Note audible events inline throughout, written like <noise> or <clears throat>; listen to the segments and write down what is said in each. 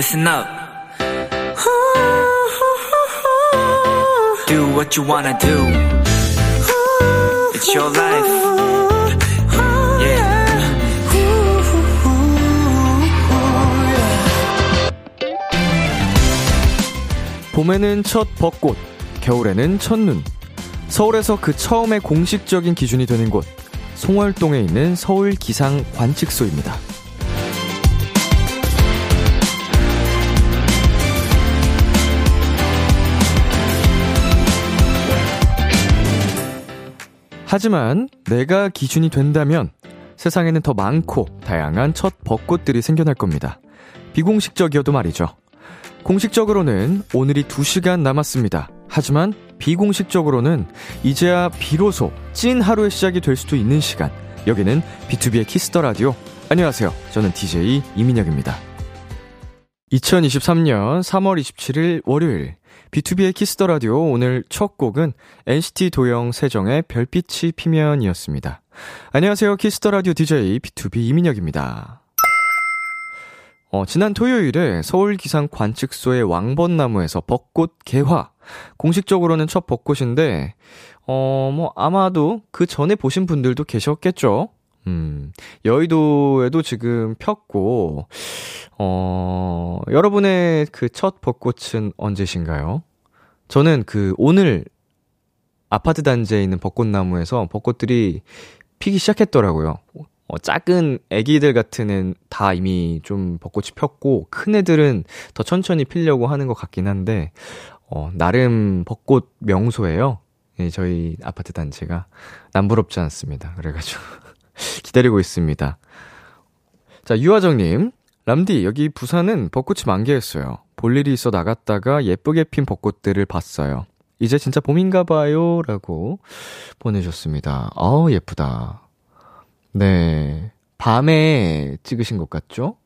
listen up. Do what you wanna do. It's your life. Yeah. 봄에는 첫 벚꽃, 겨울에는 첫눈. 서울에서 그 처음의 공식적인 기준이 되는 곳, 송월동에 있는 서울 기상 관측소입니다. 하지만 내가 기준이 된다면 세상에는 더 많고 다양한 첫 벚꽃들이 생겨날 겁니다. 비공식적이어도 말이죠. 공식적으로는 오늘이 2시간 남았습니다. 하지만 비공식적으로는 이제야 비로소 찐 하루의 시작이 될 수도 있는 시간. 여기는 B2B의 키스터 라디오. 안녕하세요. 저는 DJ 이민혁입니다. 2023년 3월 27일 월요일 B2B의 키스터 라디오 오늘 첫 곡은 NCT 도영 세정의 별빛이 피면이었습니다. 안녕하세요. 키스터 라디오 DJ B2B 이민혁입니다. 어, 지난 토요일에 서울 기상 관측소의 왕벚나무에서 벚꽃 개화. 공식적으로는 첫 벚꽃인데, 어, 뭐, 아마도 그 전에 보신 분들도 계셨겠죠? 음, 여의도에도 지금 폈고, 어, 여러분의 그 첫 벚꽃은 언제신가요? 저는 그 오늘 아파트 단지에 있는 벚꽃나무에서 벚꽃들이 피기 시작했더라고요. 어, 작은 애기들 같은 애는 다 이미 좀 벚꽃이 폈고, 큰 애들은 더 천천히 피려고 하는 것 같긴 한데, 어, 나름 벚꽃 명소예요. 예, 저희 아파트 단지가. 남부럽지 않습니다. 그래가지고. <laughs> 기다리고 있습니다. 자, 유화정님. 람디, 여기 부산은 벚꽃이 만개했어요. 볼 일이 있어 나갔다가 예쁘게 핀 벚꽃들을 봤어요. 이제 진짜 봄인가 봐요. 라고 보내셨습니다. 아우, 예쁘다. 네. 밤에 찍으신 것 같죠?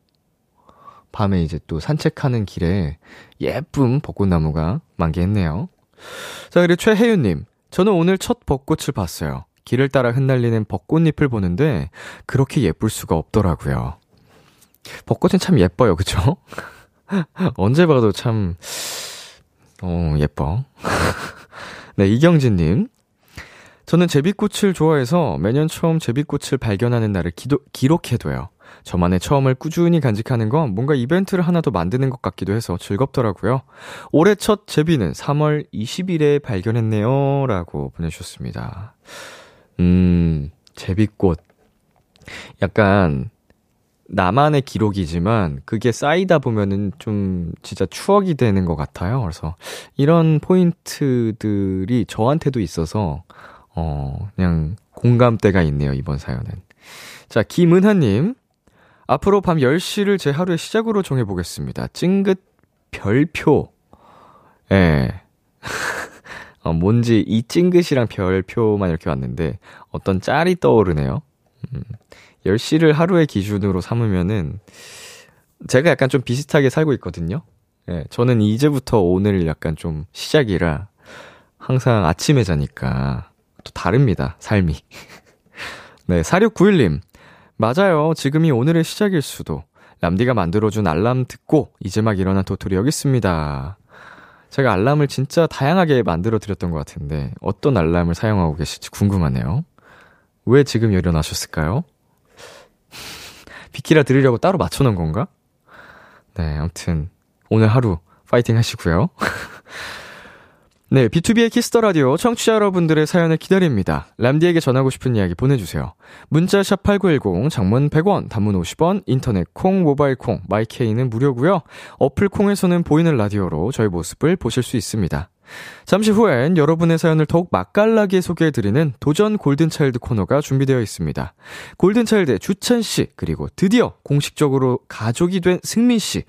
밤에 이제 또 산책하는 길에 예쁜 벚꽃나무가 만개했네요. 자, 그리고 최혜윤님. 저는 오늘 첫 벚꽃을 봤어요. 길을 따라 흩날리는 벚꽃잎을 보는데 그렇게 예쁠 수가 없더라고요. 벚꽃은 참 예뻐요, 그쵸? <laughs> 언제 봐도 참, 어, 예뻐. <laughs> 네, 이경진님. 저는 제비꽃을 좋아해서 매년 처음 제비꽃을 발견하는 날을 기도, 기록해둬요. 저만의 처음을 꾸준히 간직하는 건 뭔가 이벤트를 하나 더 만드는 것 같기도 해서 즐겁더라고요. 올해 첫 제비는 3월 20일에 발견했네요. 라고 보내주셨습니다. 음, 제비꽃. 약간, 나만의 기록이지만, 그게 쌓이다 보면은 좀 진짜 추억이 되는 것 같아요. 그래서, 이런 포인트들이 저한테도 있어서, 어, 그냥 공감대가 있네요, 이번 사연은. 자, 김은하님. 앞으로 밤 10시를 제 하루의 시작으로 정해보겠습니다. 찡긋 별표. 예. <laughs> 어, 뭔지 이 찡긋이랑 별표만 이렇게 왔는데 어떤 짤이 떠오르네요. 음, 10시를 하루의 기준으로 삼으면은 제가 약간 좀 비슷하게 살고 있거든요. 예, 저는 이제부터 오늘 약간 좀 시작이라 항상 아침에 자니까 또 다릅니다, 삶이. <laughs> 네, 4691님. 맞아요. 지금이 오늘의 시작일 수도. 람디가 만들어준 알람 듣고 이제 막 일어난 도토리 여기 있습니다. 제가 알람을 진짜 다양하게 만들어 드렸던 것 같은데 어떤 알람을 사용하고 계실지 궁금하네요. 왜 지금 일어나셨을까요? <laughs> 비키라 들으려고 따로 맞춰놓은 건가? 네, 아무튼 오늘 하루 파이팅 하시고요. <laughs> 네, B2B의 키스터 라디오 청취자 여러분들의 사연을 기다립니다. 람디에게 전하고 싶은 이야기 보내주세요. 문자샵 8910, 장문 100원, 단문 50원, 인터넷 콩, 모바일 콩, My K는 무료고요. 어플 콩에서는 보이는 라디오로 저희 모습을 보실 수 있습니다. 잠시 후엔 여러분의 사연을 더욱 맛깔나게 소개해드리는 도전 골든차일드 코너가 준비되어 있습니다. 골든차일드의 주찬씨, 그리고 드디어 공식적으로 가족이 된 승민씨.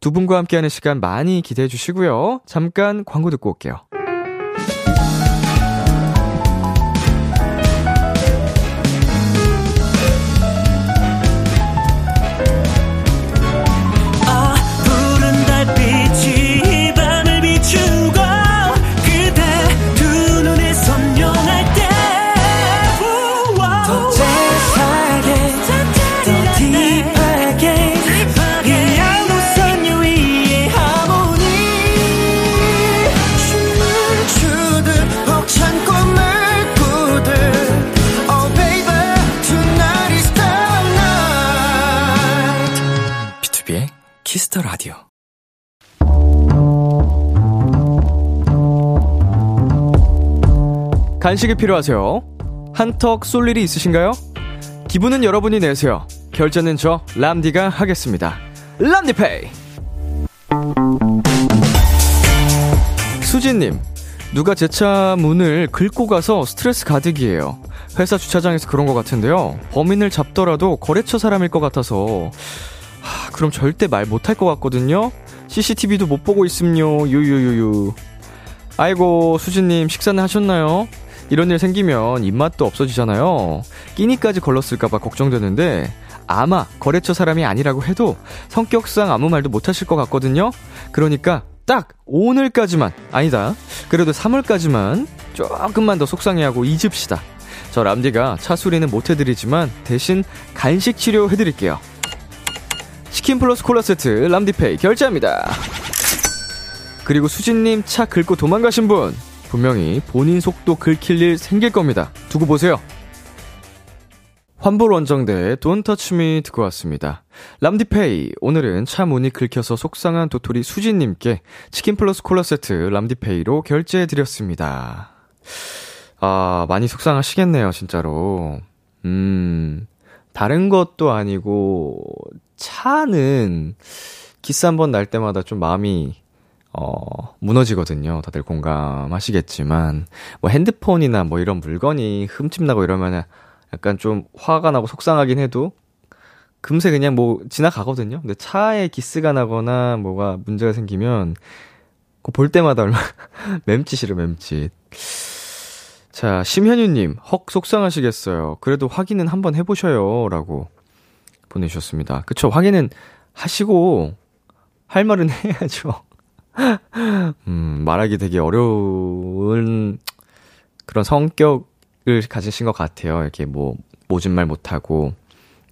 두 분과 함께하는 시간 많이 기대해 주시고요. 잠깐 광고 듣고 올게요. Bye. Kiss the Radio. 간식이 필요하세요? 한턱 쏠 일이 있으신가요? 기분은 여러분이 내세요. 결제는 저 람디가 하겠습니다. 람디페이. 수진님, 누가 제 차 문을 긁고 가서 스트레스 가득이에요. 회사 주차장에서 그런 것 같은데요. 범인을 잡더라도 거래처 사람일 것 같아서 하, 그럼 절대 말 못할 것 같거든요. CCTV도 못 보고 있음요. 유유유유. 아이고 수진님 식사는 하셨나요? 이런 일 생기면 입맛도 없어지잖아요. 끼니까지 걸렀을까봐 걱정되는데 아마 거래처 사람이 아니라고 해도 성격상 아무 말도 못하실 것 같거든요. 그러니까 딱 오늘까지만 아니다. 그래도 3월까지만 조금만 더 속상해하고 잊읍시다. 저 람디가 차 수리는 못해드리지만 대신 간식 치료 해드릴게요. 치킨 플러스 콜라 세트 람디페이 결제합니다. 그리고 수진님 차 긁고 도망가신 분 분명히 본인 속도 긁힐 일 생길 겁니다. 두고 보세요. 환불 원정대 Don't Touch Me 듣고 왔습니다. 람디페이 오늘은 차 문이 긁혀서 속상한 도토리 수진님께 치킨 플러스 콜라 세트 람디페이로 결제해 드렸습니다. 아 많이 속상하시겠네요 진짜로. 음 다른 것도 아니고 차는 기스 한 번 날 때마다 좀 마음이 어, 무너지거든요. 다들 공감하시겠지만, 뭐 핸드폰이나 뭐 이런 물건이 흠집나고 이러면은 약간 좀 화가 나고 속상하긴 해도, 금세 그냥 뭐 지나가거든요. 근데 차에 기스가 나거나 뭐가 문제가 생기면, 볼 때마다 얼마, <laughs> 맴짓이래, 맴짓. 자, 심현유님, 헉, 속상하시겠어요. 그래도 확인은 한번 해보셔요. 라고 보내주셨습니다. 그쵸, 확인은 하시고, 할 말은 <laughs> 해야죠. 음, 말하기 되게 어려운 그런 성격을 가지신 것 같아요. 이렇게 뭐, 모진 말 못하고,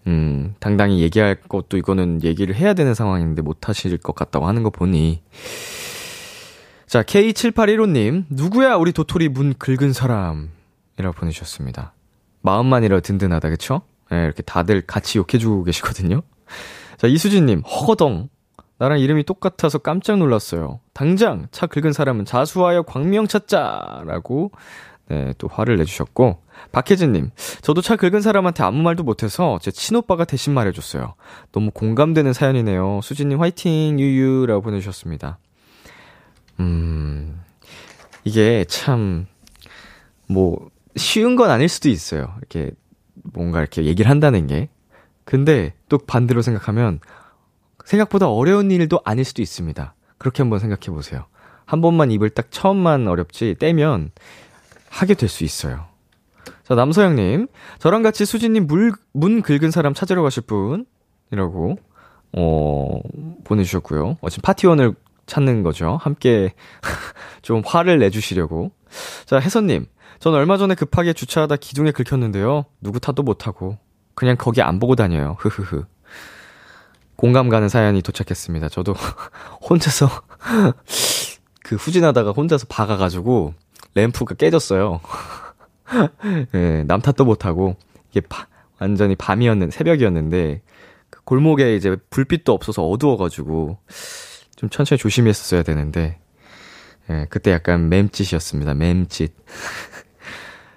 음, 당당히 얘기할 것도 이거는 얘기를 해야 되는 상황인데 못하실 것 같다고 하는 거 보니. 자, K7815님, 누구야, 우리 도토리 문 긁은 사람? 이라고 보내주셨습니다. 마음만이라 든든하다, 그쵸? 예, 네, 이렇게 다들 같이 욕해주고 계시거든요. 자, 이수진님, 허거덩. 나랑 이름이 똑같아서 깜짝 놀랐어요. 당장 차 긁은 사람은 자수하여 광명 찾자! 라고, 네, 또 화를 내주셨고, 박혜진님, 저도 차 긁은 사람한테 아무 말도 못해서 제 친오빠가 대신 말해줬어요. 너무 공감되는 사연이네요. 수진님 화이팅, 유유! 라고 보내주셨습니다. 음, 이게 참, 뭐, 쉬운 건 아닐 수도 있어요. 이렇게, 뭔가 이렇게 얘기를 한다는 게. 근데 또 반대로 생각하면, 생각보다 어려운 일도 아닐 수도 있습니다. 그렇게 한번 생각해 보세요. 한 번만 입을 딱 처음만 어렵지 떼면 하게 될 수 있어요. 자, 남서영님. 저랑 같이 수진님 물, 문 긁은 사람 찾으러 가실 분? 이라고, 어, 보내주셨고요. 어, 지금 파티원을 찾는 거죠. 함께 <laughs> 좀 화를 내주시려고. 자, 혜선님. 전 얼마 전에 급하게 주차하다 기둥에 긁혔는데요. 누구 탓도 못하고. 그냥 거기 안 보고 다녀요. 흐흐흐. 공감 가는 사연이 도착했습니다. 저도 <laughs> 혼자서 <laughs> 그 후진하다가 혼자서 박아가지고 램프가 깨졌어요. <laughs> 예, 남 탓도 못하고 이게 파, 완전히 밤이었는 새벽이었는데 그 골목에 이제 불빛도 없어서 어두워가지고 좀 천천히 조심했었어야 되는데 예, 그때 약간 맴찢이었습니다. 맴찢.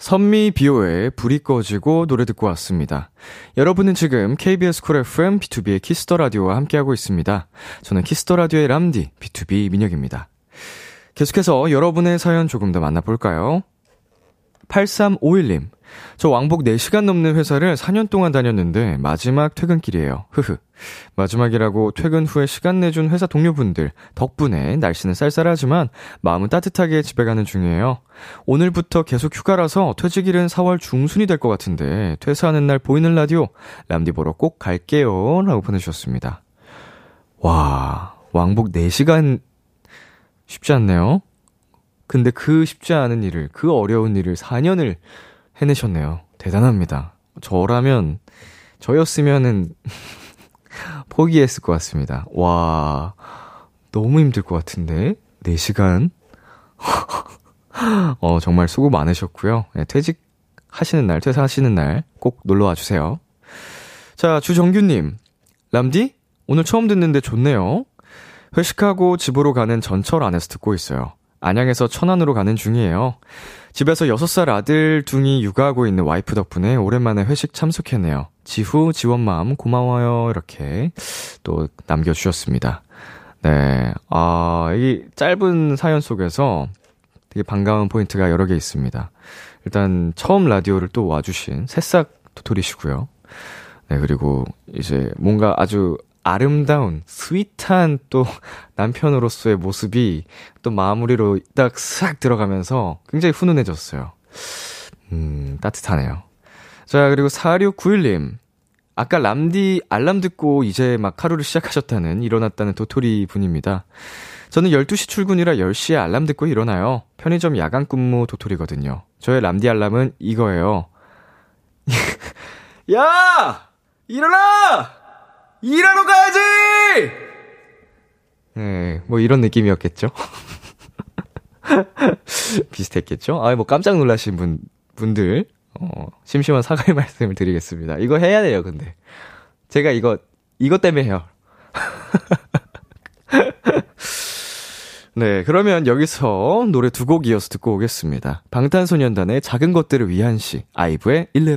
선미 비오의 불이 꺼지고 노래 듣고 왔습니다. 여러분은 지금 KBS 쿨 FM B2B의 키스터 라디오와 함께하고 있습니다. 저는 키스터 라디오의 람디 B2B 민혁입니다. 계속해서 여러분의 사연 조금 더 만나볼까요? 8351님. 저 왕복 4시간 넘는 회사를 4년 동안 다녔는데 마지막 퇴근길이에요. 흐흐. 마지막이라고 퇴근 후에 시간 내준 회사 동료분들 덕분에 날씨는 쌀쌀하지만 마음은 따뜻하게 집에 가는 중이에요. 오늘부터 계속 휴가라서 퇴직일은 4월 중순이 될 것 같은데 퇴사하는 날 보이는 라디오 람디 보러 꼭 갈게요. 라고 보내주셨습니다. 와, 왕복 4시간 쉽지 않네요. 근데 그 쉽지 않은 일을, 그 어려운 일을 4년을 해내셨네요. 대단합니다. 저라면, 저였으면은, <laughs> 포기했을 것 같습니다. 와, 너무 힘들 것 같은데? 4시간? <laughs> 어, 정말 수고 많으셨고요. 네, 퇴직하시는 날, 퇴사하시는 날 꼭 놀러 와 주세요. 자, 주정규님. 람디? 오늘 처음 듣는데 좋네요. 회식하고 집으로 가는 전철 안에서 듣고 있어요. 안양에서 천안으로 가는 중이에요. 집에서 6살 아들 둥이 육아하고 있는 와이프 덕분에 오랜만에 회식 참석했네요. 지후 지원 마음 고마워요. 이렇게 또 남겨주셨습니다. 네. 아, 이 짧은 사연 속에서 되게 반가운 포인트가 여러 개 있습니다. 일단 처음 라디오를 또 와주신 새싹 도토리시고요. 네, 그리고 이제 뭔가 아주 아름다운, 스윗한 또 <laughs> 남편으로서의 모습이 또 마무리로 딱 싹 들어가면서 굉장히 훈훈해졌어요. 음, 따뜻하네요. 자, 그리고 4691님. 아까 람디 알람 듣고 이제 막 하루를 시작하셨다는 일어났다는 도토리 분입니다. 저는 12시 출근이라 10시에 알람 듣고 일어나요. 편의점 야간 근무 도토리거든요. 저의 람디 알람은 이거예요. <laughs> 야! 일어나! 일하러 가야지! 네, 뭐 이런 느낌이었겠죠? <laughs> 비슷했겠죠? 아, 뭐 깜짝 놀라신 분, 분들, 어, 심심한 사과의 <laughs> 말씀을 드리겠습니다. 이거 해야 돼요, 근데. 제가 이거, 이것 때문에 해요. <laughs> 네, 그러면 여기서 노래 두 곡 이어서 듣고 오겠습니다. 방탄소년단의 작은 것들을 위한 시, 아이브의 11.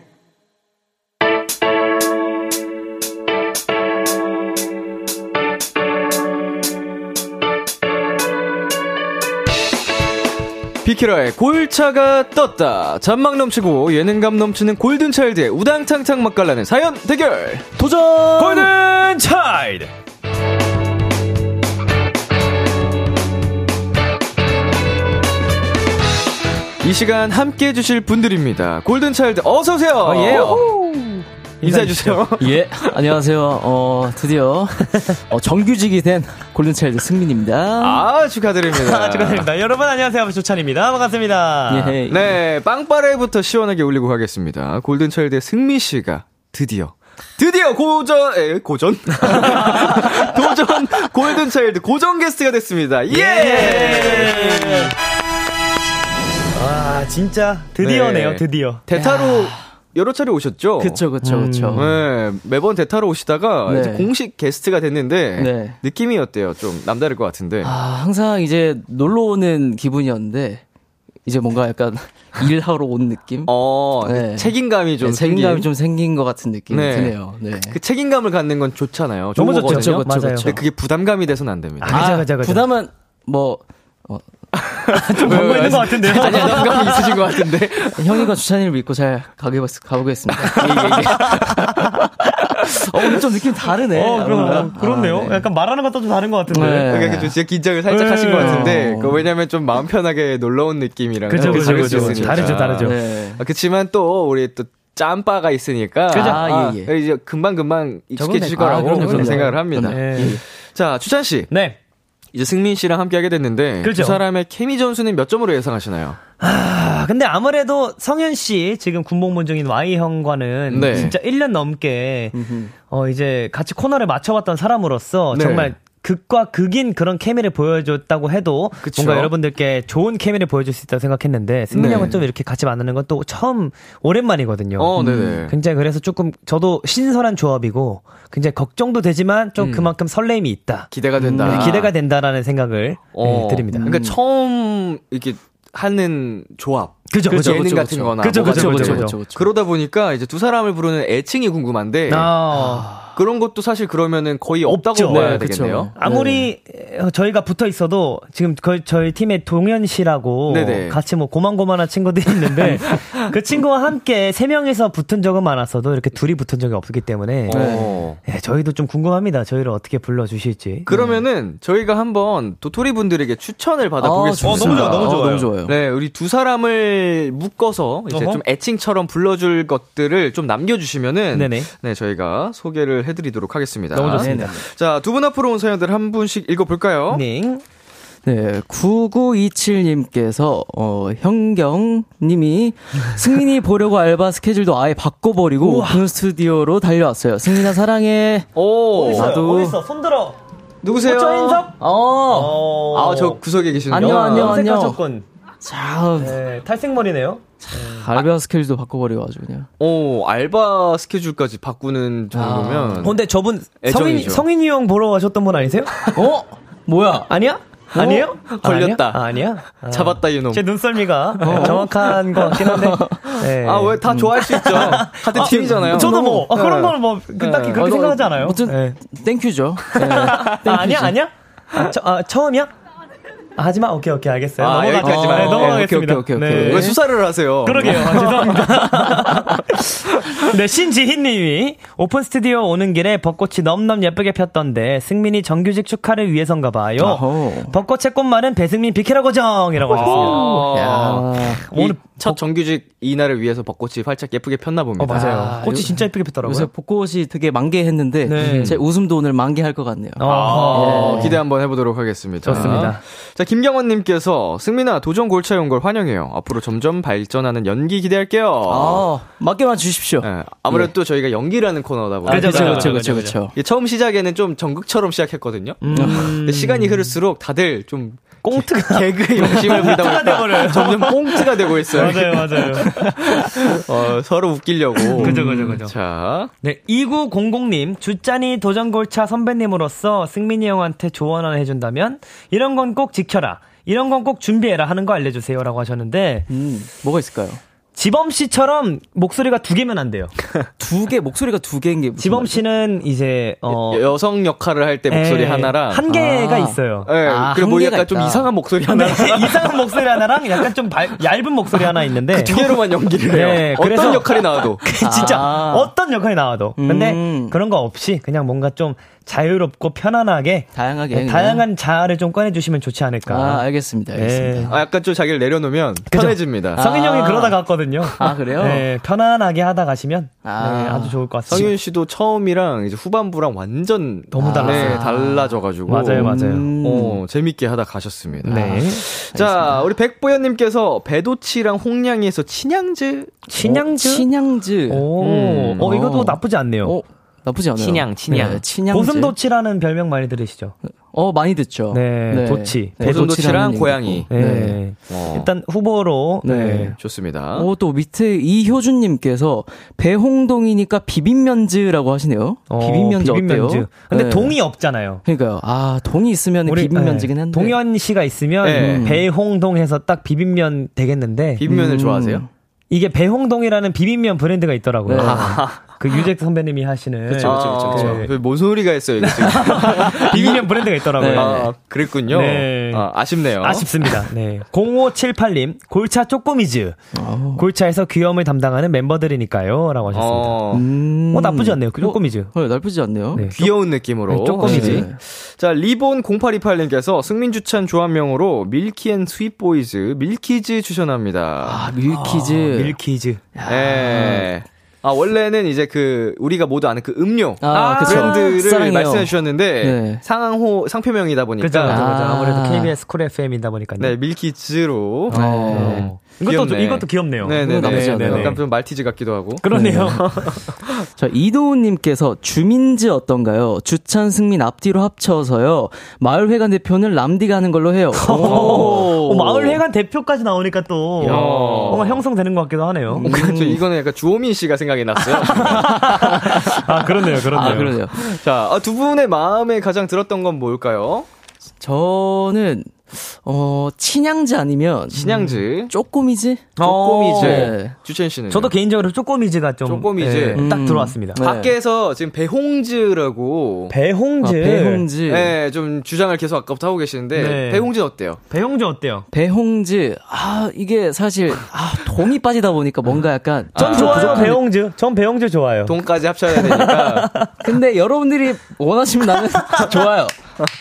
비키라의 골차가 떴다. 잔망 넘치고 예능감 넘치는 골든차일드의 우당탕탕 맛깔나는 사연 대결. 도전! 골든 차일드! 이 시간 함께 해주실 분들입니다. 골든차일드 어서오세요. 어, 예. 인사해주세요. <laughs> 예, 안녕하세요. 어, 드디어, 어, 정규직이 된 골든차일드 승민입니다. 아, 축하드립니다. <laughs> 축하드립니다. 여러분 안녕하세요. 조찬입니다. 반갑습니다. 예, 네, 빵빠레부터 시원하게 울리고 가겠습니다. 골든차일드의 승미 씨가 드디어 드디어 고전 에 고전 <laughs> 도전 골든차일드 고정 게스트가 됐습니다. 예. 아, 진짜 드디어네요. 네. 드디어. 대타로 여러 차례 오셨죠? 그쵸, 그쵸, 그쵸. 네, 매번 대타로 오시다가 네. 이제 공식 게스트가 됐는데 네. 느낌이 어때요? 좀 남다를 것 같은데. 아, 항상 이제 놀러 오는 기분이었는데, 이제 뭔가 약간 <laughs> 일하러 온 느낌? 어, 네. 책임감이 좀 네, 책임감이 생긴- 좀 생긴 것 같은 느낌이 네. 드네요. 네. 그 책임감을 갖는 건 좋잖아요. 너무 좋죠. 맞아요. 그쵸. 근데 그게 부담감이 돼서는 안 됩니다. 아, 그죠, 그죠, 그죠. 부담은, 뭐, 어, 좀 갖고 있는 것 같은데요. 아니, 부담감이 있으신 것 같은데. <laughs> 형이가 주찬이를 믿고 잘 가보겠, 가보겠습니다. 예, 예, 예. <laughs> 어, 오늘 좀 느낌 다르네. 어, 그럼, 뭔가. 그렇네요. 아, 네. 약간 말하는 것도 좀 다른 것 같은데. 네. 그러니까 좀 진짜 긴장을 살짝 네. 하신 것 같은데, 어. 그 왜냐면 좀 마음 편하게 놀러 온 느낌이랑 그죠, 좀 그죠, 그죠. 다르죠, 다르죠. 네. 아, 그치만 또 우리 또 짬바가 있으니까 그죠. 아, 아, 예, 예. 이제 금방 금방 익숙해지실 적응될- 아, 거라고 그럼요, 그럼요. 생각을 합니다. 네. 자 추찬 씨, 네. 이제 승민 씨랑 함께 하게 됐는데 그렇죠. 두 사람의 케미 점수는 몇 점으로 예상하시나요? 아, 근데 아무래도 성현 씨, 지금 군복무 중인 Y 형과는 네. 진짜 1년 넘게, 어, 이제 같이 코너를 맞춰왔던 사람으로서 네. 정말 극과 극인 그런 케미를 보여줬다고 해도 그쵸. 뭔가 여러분들께 좋은 케미를 보여줄 수 있다고 생각했는데 승민 네. 형은 좀 이렇게 같이 만나는 건 또 처음 오랜만이거든요. 어, 네네. 굉장히 그래서 조금 저도 신선한 조합이고 굉장히 걱정도 되지만 좀 그만큼 설레임이 있다. 기대가 된다. 네, 기대가 된다라는 생각을 어, 네, 드립니다. 그러니까 처음 이렇게 하는 조합, 그죠, 그죠, 예능 그죠, 같은 그죠. 거나 그죠, 그죠, 좀 그죠, 있죠. 그죠. 그죠. 그러다 보니까 이제 두 사람을 부르는 애칭이 궁금한데 아, 그런 것도 사실 그러면은 거의 없다고 없죠. 봐야 네, 되겠네요. 아무리 어, 저희가 붙어 있어도 지금 거의 저희 팀에 동현 씨라고 네네. 같이 뭐 고만고만한 친구들이 있는데 <laughs> 그 친구와 함께 세 명이서 붙은 적은 많았어도 이렇게 둘이 붙은 적이 없기 때문에 어. 예, 저희도 좀 궁금합니다. 저희를 어떻게 불러 주실지. 그러면은 저희가 한번 도토리 분들에게 추천을 받아 보겠습니다. 아, 좋습니다. 너무 좋아, 너무 어, 좋아요. 너무 좋아요. 네, 우리 두 사람을 묶어서 이제 어허. 좀 애칭처럼 불러 줄 것들을 좀 남겨 주시면은 네네. 네, 저희가 소개를 해드리도록 하겠습니다. 너무 좋습니다. 자, 두 분 앞으로 온 사연들 한 분씩 읽어볼까요? 네. 네, 9927님께서, 어, 현경님이, 승민이 보려고 알바 스케줄도 아예 바꿔버리고, 오픈 스튜디오로 달려왔어요. 승민아, 사랑해. 오, 나도. 어딨어? 손 들어. 누구세요? 호처인석? 어, 아, 저 구석에 계시는 안녕, 안녕, 안녕. 하셨군. 자, 네, 탈색머리네요. 알바 스케줄도 바꿔버려 가지고, 그냥. 오, 알바 스케줄까지 바꾸는 정도면. 어, 근데 저분 성인, 애정이죠. 성인이 형 보러 가셨던 분 아니세요? 어? 뭐야? 아니야? 아니에요? 걸렸다. 아, 아니야? 아. 잡았다, 이놈. 제 눈썰미가 네, 정확한 것 같긴 한데. <laughs> 네. 아, 왜 다 좋아할 수 있죠? 같은 팀이잖아요. 저도 뭐, 아, 그런 네. 거는 뭐, 그 딱히 네. 그렇게 어, 너- 생각하지 않아요. 아무튼, 네. Thank you죠. 네, <laughs> 아, 아니야. 아니야? 아, 저, 아, 처음이야? 아, 하지마. 오케이, 오케이, 알겠어요. 아, 넘어가- 여기까지만. 네, 어, 넘어가겠습니다. 오케이, 오케이, 오케이, 네. 오케이. 왜 수사를 하세요? 그러게요. 아, 죄송합니다. <laughs> 네, 신지희님이 오픈 스튜디오 오는 길에 벚꽃이 넘넘 예쁘게 폈던데 승민이 정규직 축하를 위해서인가 봐요. 어허. 벚꽃의 꽃말은 배승민 비키라 고정이라고 하셨습니다. 아, 야. 오늘 첫 정규직 이날을 위해서 벚꽃이 활짝 예쁘게 폈나 봅니다. 어, 맞아요. 아, 꽃이 요- 진짜 예쁘게 폈더라고요. 요새 벚꽃이 되게 만개했는데, 네. 제 웃음도 오늘 만개할 것 같네요. 어, 어, 기대 한번 해보도록 하겠습니다. 좋습니다. 자, 김경원님께서 승민아 도전 골차에 온걸 환영해요. 앞으로 점점 발전하는 연기 기대할게요. 아, 맡겨만 주십시오. 네, 아무래도 또 저희가 연기라는 코너다 보니까 그죠, 그렇죠, 그렇죠, 그렇죠. 이게 처음 시작에는 좀 전극처럼 시작했거든요. 근데 시간이 흐를수록 다들 좀 꽁트가 개그에 욕심을 부리다 꽁트가 돼버려요. 보니까 점점 꽁트가 되고 있어요. 맞아요, 맞아요. <laughs> 어, 서로 웃기려고. <laughs> 그죠, 그죠, 그죠. 자, 네, 2900님, 주짠이 도전골차 선배님으로서 승민이 형한테 조언 하나 해준다면, 이런 건 꼭 지켜라. 이런 건 꼭 준비해라 하는 거 알려주세요. 라고 하셨는데, 음, 뭐가 있을까요? 지범 씨처럼 목소리가 두 개면 안 돼요. <laughs> 두 개, 목소리가 두 개인 게 무슨 지범 말이죠? 씨는 이제, 어, 여- 여성 역할을 할 때 목소리 에, 하나랑 한 개가 아. 있어요. 예, 아, 그리고 뭐 약간 좀 있다. 이상한 목소리 하나 네, <laughs> 이상한 목소리 하나랑 약간 좀 발- 얇은 목소리 하나 있는데, 두 개로만 연기를 해요. 네, 어떤 그래서- 역할이 나와도. <laughs> 진짜 아. 어떤 역할이 나와도. 근데 음. 그런 거 없이 그냥 뭔가 좀 자유롭고 편안하게 다양하게. 네. 다양한 자아를 좀 꺼내주시면 좋지 않을까. 아, 알겠습니다. 알겠습니다. 네. 아, 약간 좀 자기를 내려놓으면 그죠? 편해집니다. 성인 형이 아. 그러다 갔거든요. 아, 그래요? 네, 편안하게 하다 가시면 아. 네, 아주 좋을 것 같습니다. 성윤 씨도 처음이랑 이제 후반부랑 완전 너무 달랐어요. 네, 달라져가지고 맞아요, 맞아요. 음. 어, 재밌게 하다 가셨습니다. 네. 자, 우리 백보현님께서 배도치랑 홍냥이에서 친양즈 친양즈? 친양즈. 오, 음. 어, 이것도 어. 나쁘지 않네요. 어, 나쁘지 않아요. 친양, 친양. 네, 친양즈. 고슴도치라는 별명 많이 들으시죠? 어, 많이 듣죠. 네, 도치. 고슴도치랑 얘기 고양이. 네. 네. 어, 일단 후보로 네. 네. 좋습니다. 어, 또 밑에 이효준님께서 배홍동이니까 비빔면즈라고 하시네요. 어, 비빔면즈 어때요? 근데 네. 동이 없잖아요. 그러니까요. 아, 동이 있으면 우리, 비빔면즈긴 네. 한데. 동현 씨가 있으면 네. 배홍동 해서 딱 비빔면 되겠는데 비빔면을 음. 좋아하세요? 이게 배홍동이라는 비빔면 브랜드가 있더라고요. 네. 그 유재 선배님이 하시는 그쵸, 그쵸, 그쵸, 그쵸. 네. 아, 뭔 소리가 있어요, 이거 지금. <laughs> 비빔면 브랜드가 있더라고요. 네. 아, 그랬군요. 네. 아, 아쉽네요. 아쉽습니다. 네. 0578님, 골차 쪼꼬미즈. 어. 골차에서 귀여움을 담당하는 멤버들이니까요. 라고 하셨습니다. 어, 음. 어, 나쁘지 않네요. 그 쪼꼬미즈. 어, 나쁘지 않네요. 네. 귀여운 느낌으로. 네, 쪼꼬미즈. 네. 자, 리본 0828님께서 승민주찬 조합명으로 Milky and Sweet Boys, 밀키즈 추천합니다. 아, 밀키즈. 밀키즈. 예. 아, 원래는 이제 그, 우리가 모두 아는 그 음료. 아, 그쵸. 브랜드를 사랑해요. 말씀해 주셨는데, 네. 상호, 상표명이다 보니까. 그죠, 그죠, 그죠. 아. 아무래도 KBS Cool FM이다 보니까요. 네, 밀키즈로. 네. 어, 이것도, 좀- 귀엽네. 이것도 귀엽네요. 네네네. 나쁘지 않아요. 약간 좀 말티즈 같기도 하고. 그러네요. <laughs> 자, 이도훈님께서 주민즈 어떤가요? 주찬 승민 앞뒤로 합쳐서요. 마을회관 대표는 람디가 하는 걸로 해요. <laughs> 어, 마을회관 대표까지 나오니까 또 야. 뭔가 형성되는 것 같기도 하네요. 그렇죠. 이거는 약간 주호민 씨가 생각이 났어요. <laughs> 아, 그렇네요, 그렇네요. 아, 그러네요. 자, 아, 두 분의 마음에 가장 들었던 건 뭘까요? 저는 어, 친양즈 아니면 신양즈, 쪼꼬미즈? 쪼꼬미즈. 네. 주첸 씨는 저도 개인적으로 쪼꼬미즈가 좀 쪼꼬미즈. 예, 딱 음. 들어왔습니다. 네. 밖에서 지금 배홍즈라고 배홍즈. 아, 배홍즈. 네, 좀 주장을 계속 아까부터 하고 계시는데 네. 배홍즈는 어때요? 배홍즈 어때요? 배홍즈. 아, 이게 사실, 아, 동이 빠지다 보니까 뭔가 약간. 전 아, 좋아요, 부족한 배홍즈. 전 배홍즈 좋아요. 돈까지 합쳐야 되니까 <laughs> 근데 여러분들이 원하시면 나는 좋아요.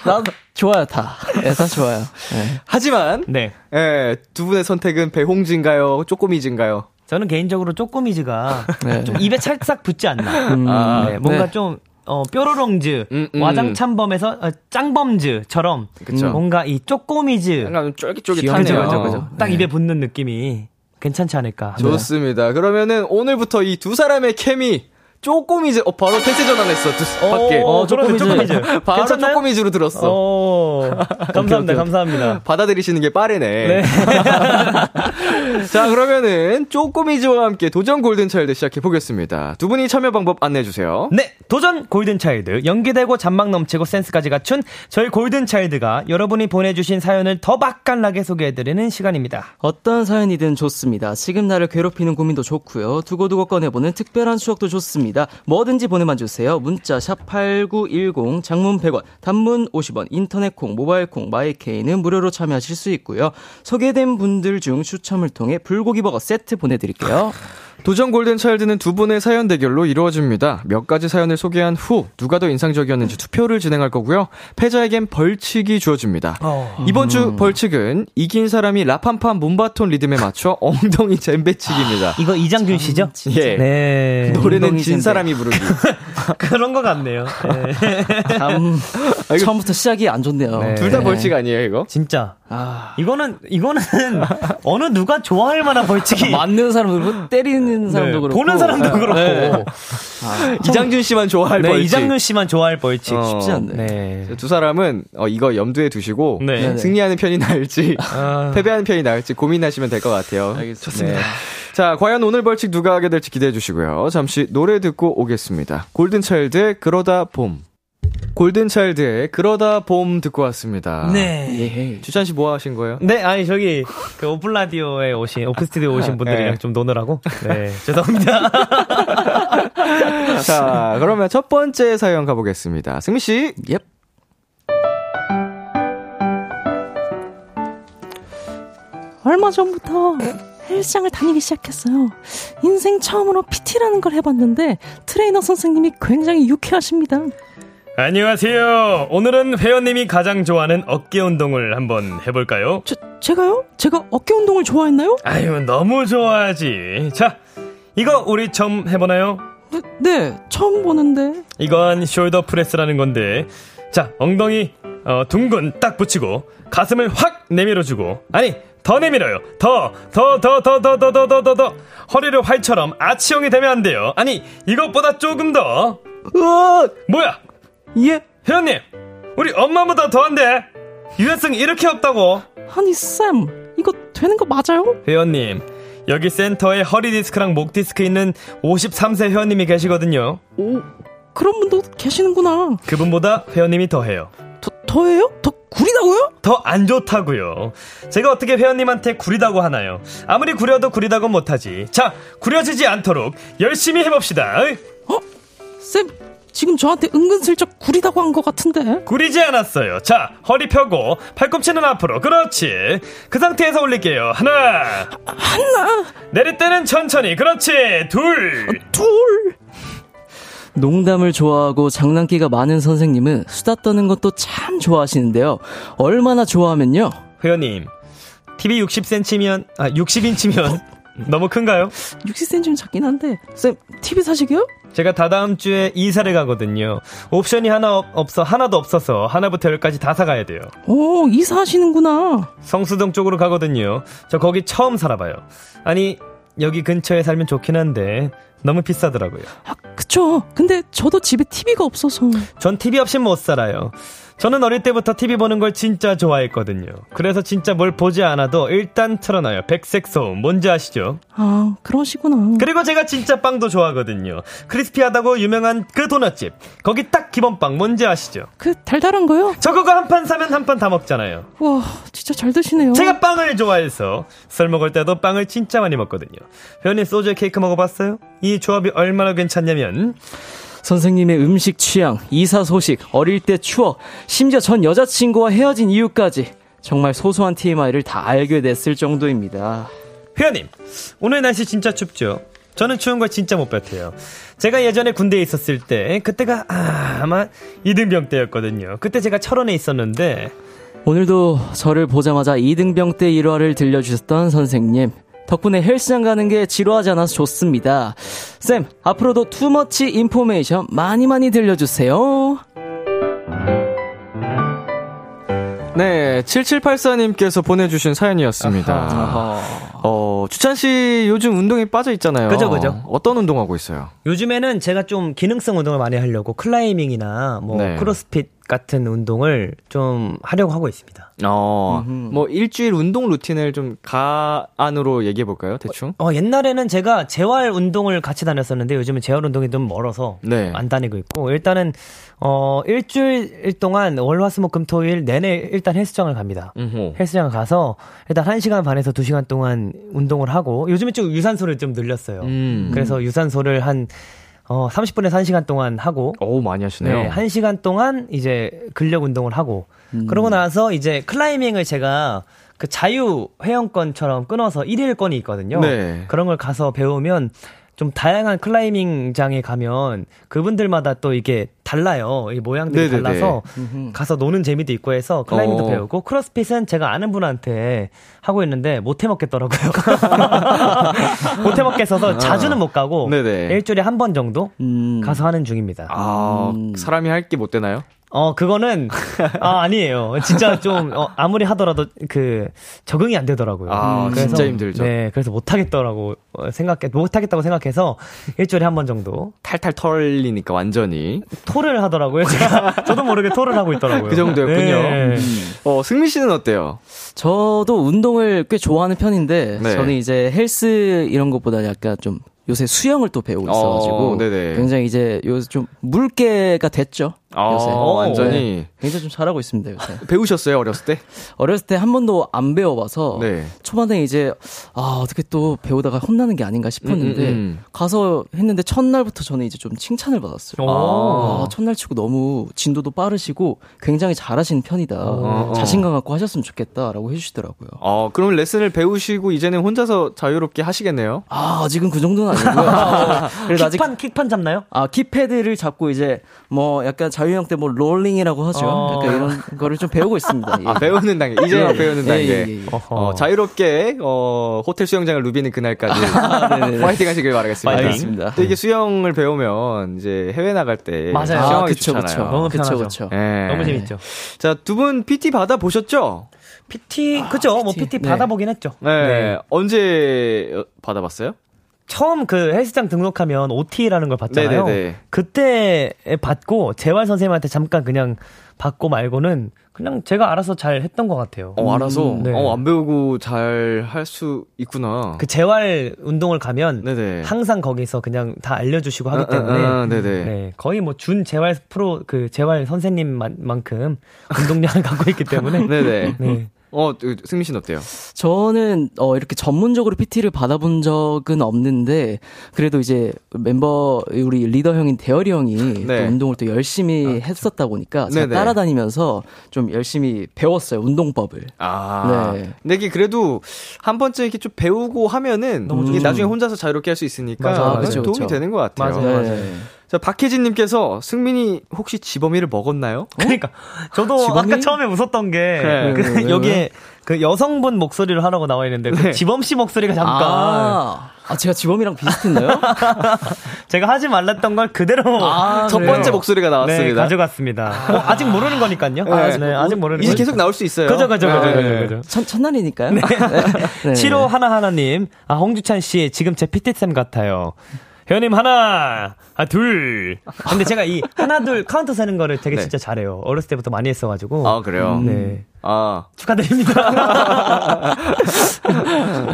나도 좋아요, 다. 예, 다 좋아요. 예. 하지만 네. 예, 두 분의 선택은 배홍즈인가요? 쪼꼬미즈인가요? 저는 개인적으로 쪼꼬미즈가 <laughs> 네. 좀 입에 찰싹 붙지 않나. 음, 아, 네, 뭔가 네. 좀, 어, 뾰로롱즈, 음, 음. 와장참범에서 어, 짱범즈처럼 그쵸. 뭔가 이 쪼꼬미즈. 약간 쫄깃쫄깃하네요. 그죠, 그죠. 딱 네. 입에 붙는 느낌이 괜찮지 않을까. 좋습니다. 그러면은 오늘부터 이 두 사람의 케미 쪼꼬미즈 어 바로 패스 전환했어 두, 밖에 어, 쪼꼬미즈. 쪼꼬미즈. 바로 괜찮나요? 쪼꼬미즈로 들었어. 어, <laughs> 감사합니다, 감사합니다. 받아들이시는 게 빠르네. <laughs> 자, 그러면은 쪼꼬미즈와 함께 도전 골든차일드 시작해 보겠습니다. 두 분이 참여 방법 안내해 주세요. 네, 도전 골든차일드. 연기되고 잔망 넘치고 센스까지 갖춘 저희 골든차일드가 여러분이 보내주신 사연을 더 맛깔나게 소개해드리는 시간입니다. 어떤 사연이든 좋습니다. 지금 나를 괴롭히는 고민도 좋고요. 두고두고 꺼내보는 특별한 추억도 좋습니다. 뭐든지 보내만 주세요. 문자 샵 8910 장문 100원, 단문 50원, 인터넷 콩, 모바일 콩, 마이케이는 무료로 참여하실 수 있고요. 소개된 분들 중 추첨을 통해 불고기 버거 세트 보내 드릴게요. 도전 골든 차일드는 두 분의 사연 대결로 이루어집니다. 몇 가지 사연을 소개한 후 누가 더 인상적이었는지 투표를 진행할 거고요. 패자에겐 벌칙이 주어집니다. 이번 주 벌칙은 이긴 사람이 라팜팜 문바톤 리듬에 맞춰 <laughs> 엉덩이 잼배치기입니다. 이거 이장준 씨죠? 예. 네. 노래는 진 잼배. 사람이 부르기. <laughs> 그런 것 같네요. 네. 참, 아, 이거- 처음부터 시작이 안 좋네요. 네. 둘다 벌칙 아니에요, 이거? 진짜. 아, 이거는, 이거는 <laughs> 어느 누가 좋아할 만한 벌칙이. <laughs> 맞는 사람도 그렇고, 때리는 사람도 네, 그렇고. 보는 사람도 그렇고. 네. 이장준 씨만 좋아할 네, 벌칙. 이장준 씨만 좋아할 벌칙. 어. 쉽지 않네. 네. 두 사람은 어, 이거 염두에 두시고 네. 승리하는 편이 나을지 아. <laughs> 패배하는 편이 나을지 고민하시면 될 것 같아요. 알겠습니다. 네. 자, 과연 오늘 벌칙 누가 하게 될지 기대해 주시고요. 잠시 노래 듣고 오겠습니다. 골든차일드의 그러다 봄. 골든차일드의 그러다 봄 듣고 왔습니다. 네. 예. 주찬 씨 뭐 하신 거예요? 네, 아니, 저기, 그, 오픈 라디오에 오신, 오픈 스튜디오 오신 분들이랑 네. 좀 노느라고. 네, 죄송합니다. <laughs> 자, 그러면 첫 번째 사연 가보겠습니다. 승미 씨. 예. 얼마 전부터 헬스장을 다니기 시작했어요. 인생 처음으로 PT라는 걸 해봤는데 트레이너 선생님이 굉장히 유쾌하십니다. 안녕하세요. 오늘은 회원님이 가장 좋아하는 어깨 운동을 한번 해볼까요? 제, 제가요? 제가 어깨 운동을 좋아했나요? 아유, 너무 좋아하지. 자, 이거 우리 처음 해보나요? 네, 네, 처음 보는데. 이건 shoulder press라는 건데. 자, 엉덩이, 어, 등은 딱 붙이고, 가슴을 확 내밀어주고, 아니, 더 내밀어요. 더, 더, 더, 더, 더, 더, 더, 더, 더, 더. 허리를 활처럼 아치형이 되면 안 돼요. 아니, 이것보다 조금 더. 으아! 뭐야? 예? 회원님, 우리 엄마보다 더한데? 유연성 이렇게 없다고? 아니, 쌤, 이거 되는 거 맞아요? 회원님, 여기 센터에 허리 디스크랑 목 디스크 있는 53세 회원님이 계시거든요. 오, 그런 분도 계시는구나. 그분보다 회원님이 더해요. 더, 더해요? 더 구리다고요? 더 안 좋다고요. 제가 어떻게 회원님한테 구리다고 하나요? 아무리 구려도 구리다고 못하지. 자, 구려지지 않도록 열심히 해봅시다. 어? 쌤, 지금 저한테 은근슬쩍 구리다고 한 것 같은데. 구리지 않았어요. 자, 허리 펴고 팔꿈치는 앞으로. 그렇지. 그 상태에서 올릴게요. 하나. 하나, 내릴 때는 천천히. 그렇지. 둘. 둘. 농담을 좋아하고 장난기가 많은 선생님은 수다 떠는 것도 참 좋아하시는데요. 얼마나 좋아하면요. 회원님, TV 60cm면, 아, 60인치면 너무 큰가요? 60cm는 작긴 한데. 쌤, TV 사시게요? 제가 다다음 주에 이사를 가거든요. 옵션이 하나 없- 없어, 하나도 없어서 하나부터 열까지 다 사가야 돼요. 오, 이사하시는구나. 성수동 쪽으로 가거든요. 저 거기 처음 살아봐요. 아니, 여기 근처에 살면 좋긴 한데, 너무 비싸더라고요. 아, 그쵸. 근데 저도 집에 TV가 없어서. 전 TV 없이 못 살아요. 저는 어릴 때부터 TV 보는 걸 진짜 좋아했거든요. 그래서 진짜 뭘 보지 않아도 일단 틀어놔요. 백색 소음. 뭔지 아시죠? 아, 그러시구나. 그리고 제가 진짜 빵도 좋아하거든요. 크리스피하다고 유명한 그 도넛집. 거기 딱 기본빵 뭔지 아시죠? 그 달달한 거요? 저 그거 한 판 사면 한 판 다 먹잖아요. 와, 진짜 잘 드시네요. 제가 빵을 좋아해서 술 먹을 때도 빵을 진짜 많이 먹거든요. 회원님 소주에 케이크 먹어봤어요? 이 조합이 얼마나 괜찮냐면 선생님의 음식 취향, 이사 소식, 어릴 때 추억, 심지어 전 여자친구와 헤어진 이유까지 정말 소소한 TMI를 다 알게 됐을 정도입니다. 회원님 오늘 날씨 진짜 춥죠? 저는 추운 걸 진짜 못 버텨요. 제가 예전에 군대에 있었을 때 그때가 아, 아마 이등병 때였거든요. 그때 제가 철원에 있었는데 오늘도 저를 보자마자 이등병 때 일화를 들려주셨던 선생님. 덕분에 헬스장 가는 게 지루하지 않아서 좋습니다. 쌤, 앞으로도 투머치 인포메이션 많이 많이 들려주세요. 네, 7784님께서 보내주신 사연이었습니다. 어, 주찬 씨 요즘 운동에 빠져 있잖아요. 그죠, 그죠. 어떤 운동하고 있어요? 요즘에는 제가 좀 기능성 운동을 많이 하려고 클라이밍이나 뭐 네. 크로스핏 같은 운동을 좀 하려고 하고 있습니다. 어, 뭐 일주일 운동 루틴을 좀 가안으로 얘기해 볼까요, 대충? 어, 옛날에는 제가 재활 운동을 같이 다녔었는데 요즘은 재활 운동이 좀 멀어서 네. 안 다니고 있고 일단은 어 일주일 동안 월화수목금토일 내내 일단 헬스장을 갑니다. 음호. 헬스장 가서 일단 1 시간 반에서 2 시간 동안 운동을 하고 요즘에 좀 유산소를 좀 늘렸어요. 음. 그래서 유산소를 한 어, 30분에서 1시간 동안 하고 오, 많이 하시네요. 네, 1시간 동안 이제 근력 운동을 하고 그러고 나서 이제 클라이밍을 제가 그 자유 회원권처럼 끊어서 1일권이 있거든요. 네. 그런 걸 가서 배우면 좀 다양한 클라이밍장에 가면 그분들마다 또 이게 달라요. 이 모양들이 네네네. 달라서 가서 노는 재미도 있고 해서 클라이밍도 어. 배우고 크로스핏은 제가 아는 분한테 하고 있는데 못 해먹겠더라고요. <laughs> 못 해먹겠어서 자주는 못 가고 아. 네네. 일주일에 한 번 정도 음. 가서 하는 중입니다. 아, 사람이 할 게 못 되나요? 어, 그거는, <laughs> 아, 아니에요. 진짜 좀, 어, 아무리 하더라도 그, 적응이 안 되더라고요. 아, 진짜 힘들죠. 네, 그래서 못하겠더라고, 어, 생각해, 못하겠다고 생각해서 일주일에 한 번 정도 탈탈 털리니까 완전히. 토를 하더라고요. 제가, <laughs> 저도 모르게 토를 하고 있더라고요. 그 정도였군요. 네. 어, 승민 씨는 어때요? 저도 운동을 꽤 좋아하는 편인데 네. 저는 이제 헬스 이런 것보다 약간 좀 요새 수영을 또 배우고 있어가지고 어. 굉장히 이제 요새 좀 물개가 됐죠. 아, 요새. 완전히. 네. 굉장히 좀 잘하고 있습니다 요새. <laughs> 배우셨어요, 어렸을 때? 어렸을 때 한 번도 안 배워봐서 네. 초반에 이제 아 어떻게 또 배우다가 혼나는 게 아닌가 싶었는데 음, 음, 음. 가서 했는데 첫날부터 저는 이제 좀 칭찬을 받았어요. 오. 아, 첫날 치고 너무 진도도 빠르시고 굉장히 잘하시는 편이다. 어. 자신감 갖고 하셨으면 좋겠다라고 해주시더라고요. 어, 그럼 레슨을 배우시고 이제는 혼자서 자유롭게 하시겠네요? 아 아직은 그 정도는 아니고요. <laughs> 아직 킥판, 킥판 잡나요? 아 키패드를 잡고 이제 뭐 약간 자유형 때 뭐 롤링이라고 하죠. 어. 약간 이런 거를 좀 배우고 있습니다. 예. <laughs> 아, 배우는 단계. 이제 막 예, 배우는 예, 단계. 예. 어, 자유롭게, 어, 호텔 수영장을 누비는 그날까지. 네네네. <laughs> 화이팅 하시길 바라겠습니다. 알겠습니다. 또 이게 수영을 배우면 이제 해외 나갈 때. 맞아요. 수영하기 아, 그쵸, 좋잖아요. 그쵸. 너무 그쵸, 편하죠. 그쵸. 예. 너무 재밌죠. 자, 두 분 PT 받아 보셨죠? PT, 그죠? 뭐 PT 네. 받아보긴 했죠. 네. 언제 어, 받아봤어요? 처음 그 헬스장 등록하면 OT라는 걸 받잖아요. 네네네. 그때 받고 재활 선생님한테 잠깐 그냥 받고 말고는 그냥 제가 알아서 잘 했던 것 같아요. 어, 알아서. 네. 어, 안 배우고 잘 할 수 있구나. 그 재활 운동을 가면 네네. 항상 거기서 그냥 다 알려주시고 하기 아, 아, 때문에 아, 네네. 네, 거의 뭐 준 재활 프로 그 재활 선생님만큼 운동량을 <laughs> 갖고 있기 때문에 <laughs> 네네. 네. 어, 그, 승민 씨는 어때요? 저는 어 이렇게 전문적으로 PT를 받아본 적은 없는데 그래도 이제 멤버 우리 리더 형인 대열이 형이 네. 또 운동을 또 열심히 했었다 보니까 제가 네네. 따라다니면서 좀 열심히 배웠어요 운동법을. 아. 네. 근데 이게 그래도 한 번쯤 이렇게 좀 배우고 하면은 이게 나중에 혼자서 자유롭게 할 수 있으니까 맞아, 맞아. 좀 도움이 그쵸. 되는 것 같아요. 맞아요, 네. 자, 박혜진님께서 승민이 혹시 지범이를 먹었나요? 그러니까 저도 지범이? 아까 처음에 웃었던 게 네. 그 왜, 왜, 왜? 여기에 그 여성분 목소리를 하라고 나와 있는데 그 지범 씨 목소리가 잠깐 아, 아 제가 지범이랑 비슷했나요? <laughs> 제가 하지 말랬던 걸 그대로 아, 첫 그래요? 번째 목소리가 네, 나왔습니다. 가져갔습니다. 어, 아직 모르는 거니까요. 아, 네, 아직 모르는 이제 거니까. 계속 나올 수 있어요. 그죠, 그죠, 그죠, 네. 그죠, 그죠. 첫, 첫날이니까요. 네. <laughs> 네. 7호 하나하나님, 아, 홍주찬 씨, 지금 제 PT쌤 같아요. 회원님 하나, 아, 둘. 근데 제가 이 하나, 둘 카운트 세는 거를 되게 네. 진짜 잘해요. 어렸을 때부터 많이 했어가지고. 아, 그래요? 네. 아. 축하드립니다. <laughs>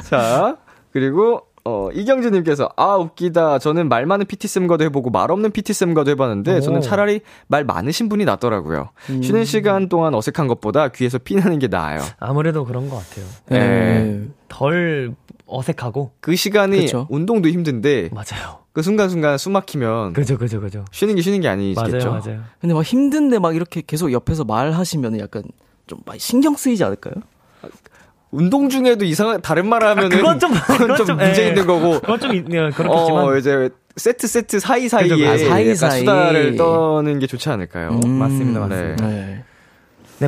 자, 그리고 어, 이경주님께서, 아, 웃기다. 저는 말 많은 PT쌤과도 해보고 말 없는 PT쌤과도 해봤는데, 저는 차라리 말 많으신 분이 낫더라고요. 쉬는 시간 동안 어색한 것보다 귀에서 피나는 게 나아요. 아무래도 그런 것 같아요. 네. 덜 어색하고. 그 시간이 그쵸. 운동도 힘든데, 맞아요. 그 순간순간 숨 막히면, 그죠, 그죠, 그죠. 쉬는 게 쉬는 게 아니겠죠. 맞아요, 맞아요. 근데 막 힘든데 막 이렇게 계속 옆에서 말하시면 약간 좀 많이 신경 쓰이지 않을까요? 운동 중에도 이상한, 다른 말 하면은, 그건 좀, 그건 좀 문제 예. 있는 거고, 그건 좀, 있- 예, 그렇겠지만. 어, 이제, 세트 세트 사이 사이에 그죠, 그죠. 아, 사이 사이. 약간 수다를 떠는 게 좋지 않을까요? 음, 맞습니다, 네. 맞습니다. 네. 네,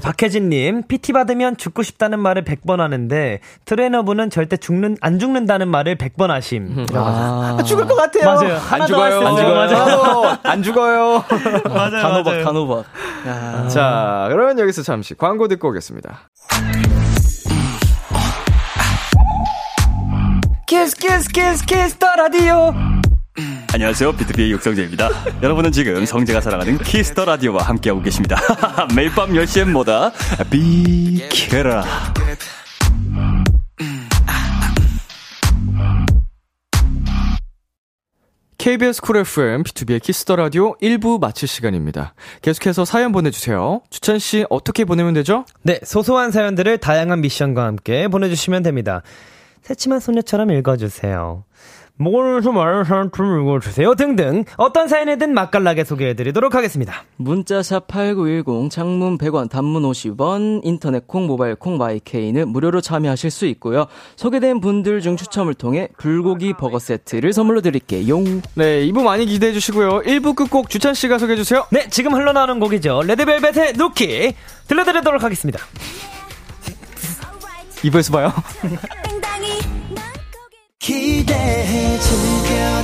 박혜진님, PT 받으면 죽고 싶다는 말을 100번 하는데, 트레이너분은 절대 죽는, 안 죽는다는 말을 100번 하심. 아, 죽을 것 같아요. 맞아요. 안 죽어요. <laughs> 안 죽어요. <laughs> 맞아요. 안 죽어요. 맞아요. 단호박, 맞아요. 단호박. 야. 자, 그러면 여기서 잠시 광고 듣고 오겠습니다. Kiss, kiss, kiss, kiss, the radio. 안녕하세요. 비투비의 육성재입니다. <laughs> 여러분은 지금 성재가 사랑하는 키스 더 라디오와 함께하고 계십니다. <laughs> 매일 밤 10시엔 뭐다? 비키라. KBS 쿨 FM, 비투비의 키스 더 라디오 1부 마칠 시간입니다. 계속해서 사연 보내주세요. 주찬 씨, 어떻게 보내면 되죠? 네, 소소한 사연들을 다양한 미션과 함께 보내주시면 됩니다. 새침한 소녀처럼 읽어주세요. 말하는 사람 좀 읽어주세요. 등등. 어떤 사연이든 맛깔나게 소개해드리도록 하겠습니다. 문자샵 8910, 장문 100원, 단문 50원, 인터넷 콩, 모바일 콩, 마이케이는 무료로 참여하실 수 있고요. 소개된 분들 중 추첨을 통해 불고기 버거 세트를 선물로 드릴게요. 네, 2부 많이 기대해 주시고요. 1부 끝곡 주찬 씨가 소개해 주세요. 네, 지금 흘러나오는 곡이죠. 레드벨벳의 누키. 들려드리도록 하겠습니다. 2부에서 봐요. <laughs> 기대해 즐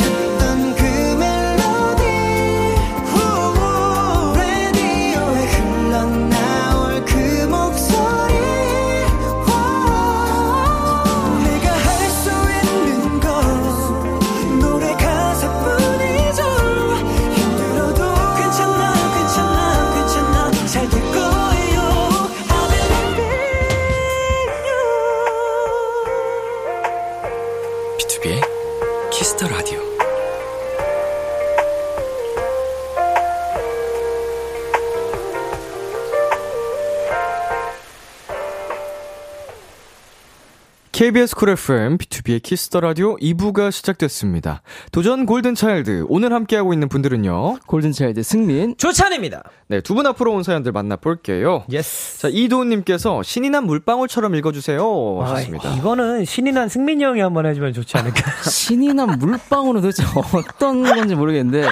KBS 쿨 FM, 비투비의 키스 더 라디오 2부가 시작됐습니다. 도전 골든차일드. 오늘 함께하고 있는 분들은요. 골든차일드 승민. 주찬입니다. 네, 두 분 앞으로 온 사연들 만나볼게요. Yes. 자, 이도훈님께서 신이 난 물방울처럼 읽어주세요. 아, 하셨습니다. 이거는 신이 난 승민이 형이 한번 해주면 좋지 않을까. <laughs> 신이 난 물방울은 도대체 어떤 건지 모르겠는데,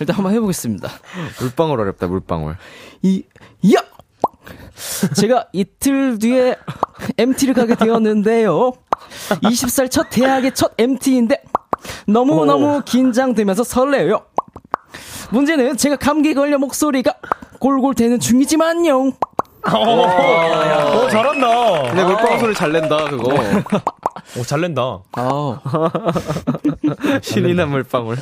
일단 한번 해보겠습니다. 물방울 어렵다, 물방울. 이, 야! 제가 이틀 뒤에 MT를 가게 되었는데요. 20살 첫 대학의 첫 MT인데 너무너무 긴장되면서 설레요. 문제는 제가 감기 걸려 목소리가 골골대는 중이지만요. 오, 잘한다. 근데 물방울 소리 잘 낸다, 그거. 오, 잘 낸다. 아, <laughs> 신이 난 물방울.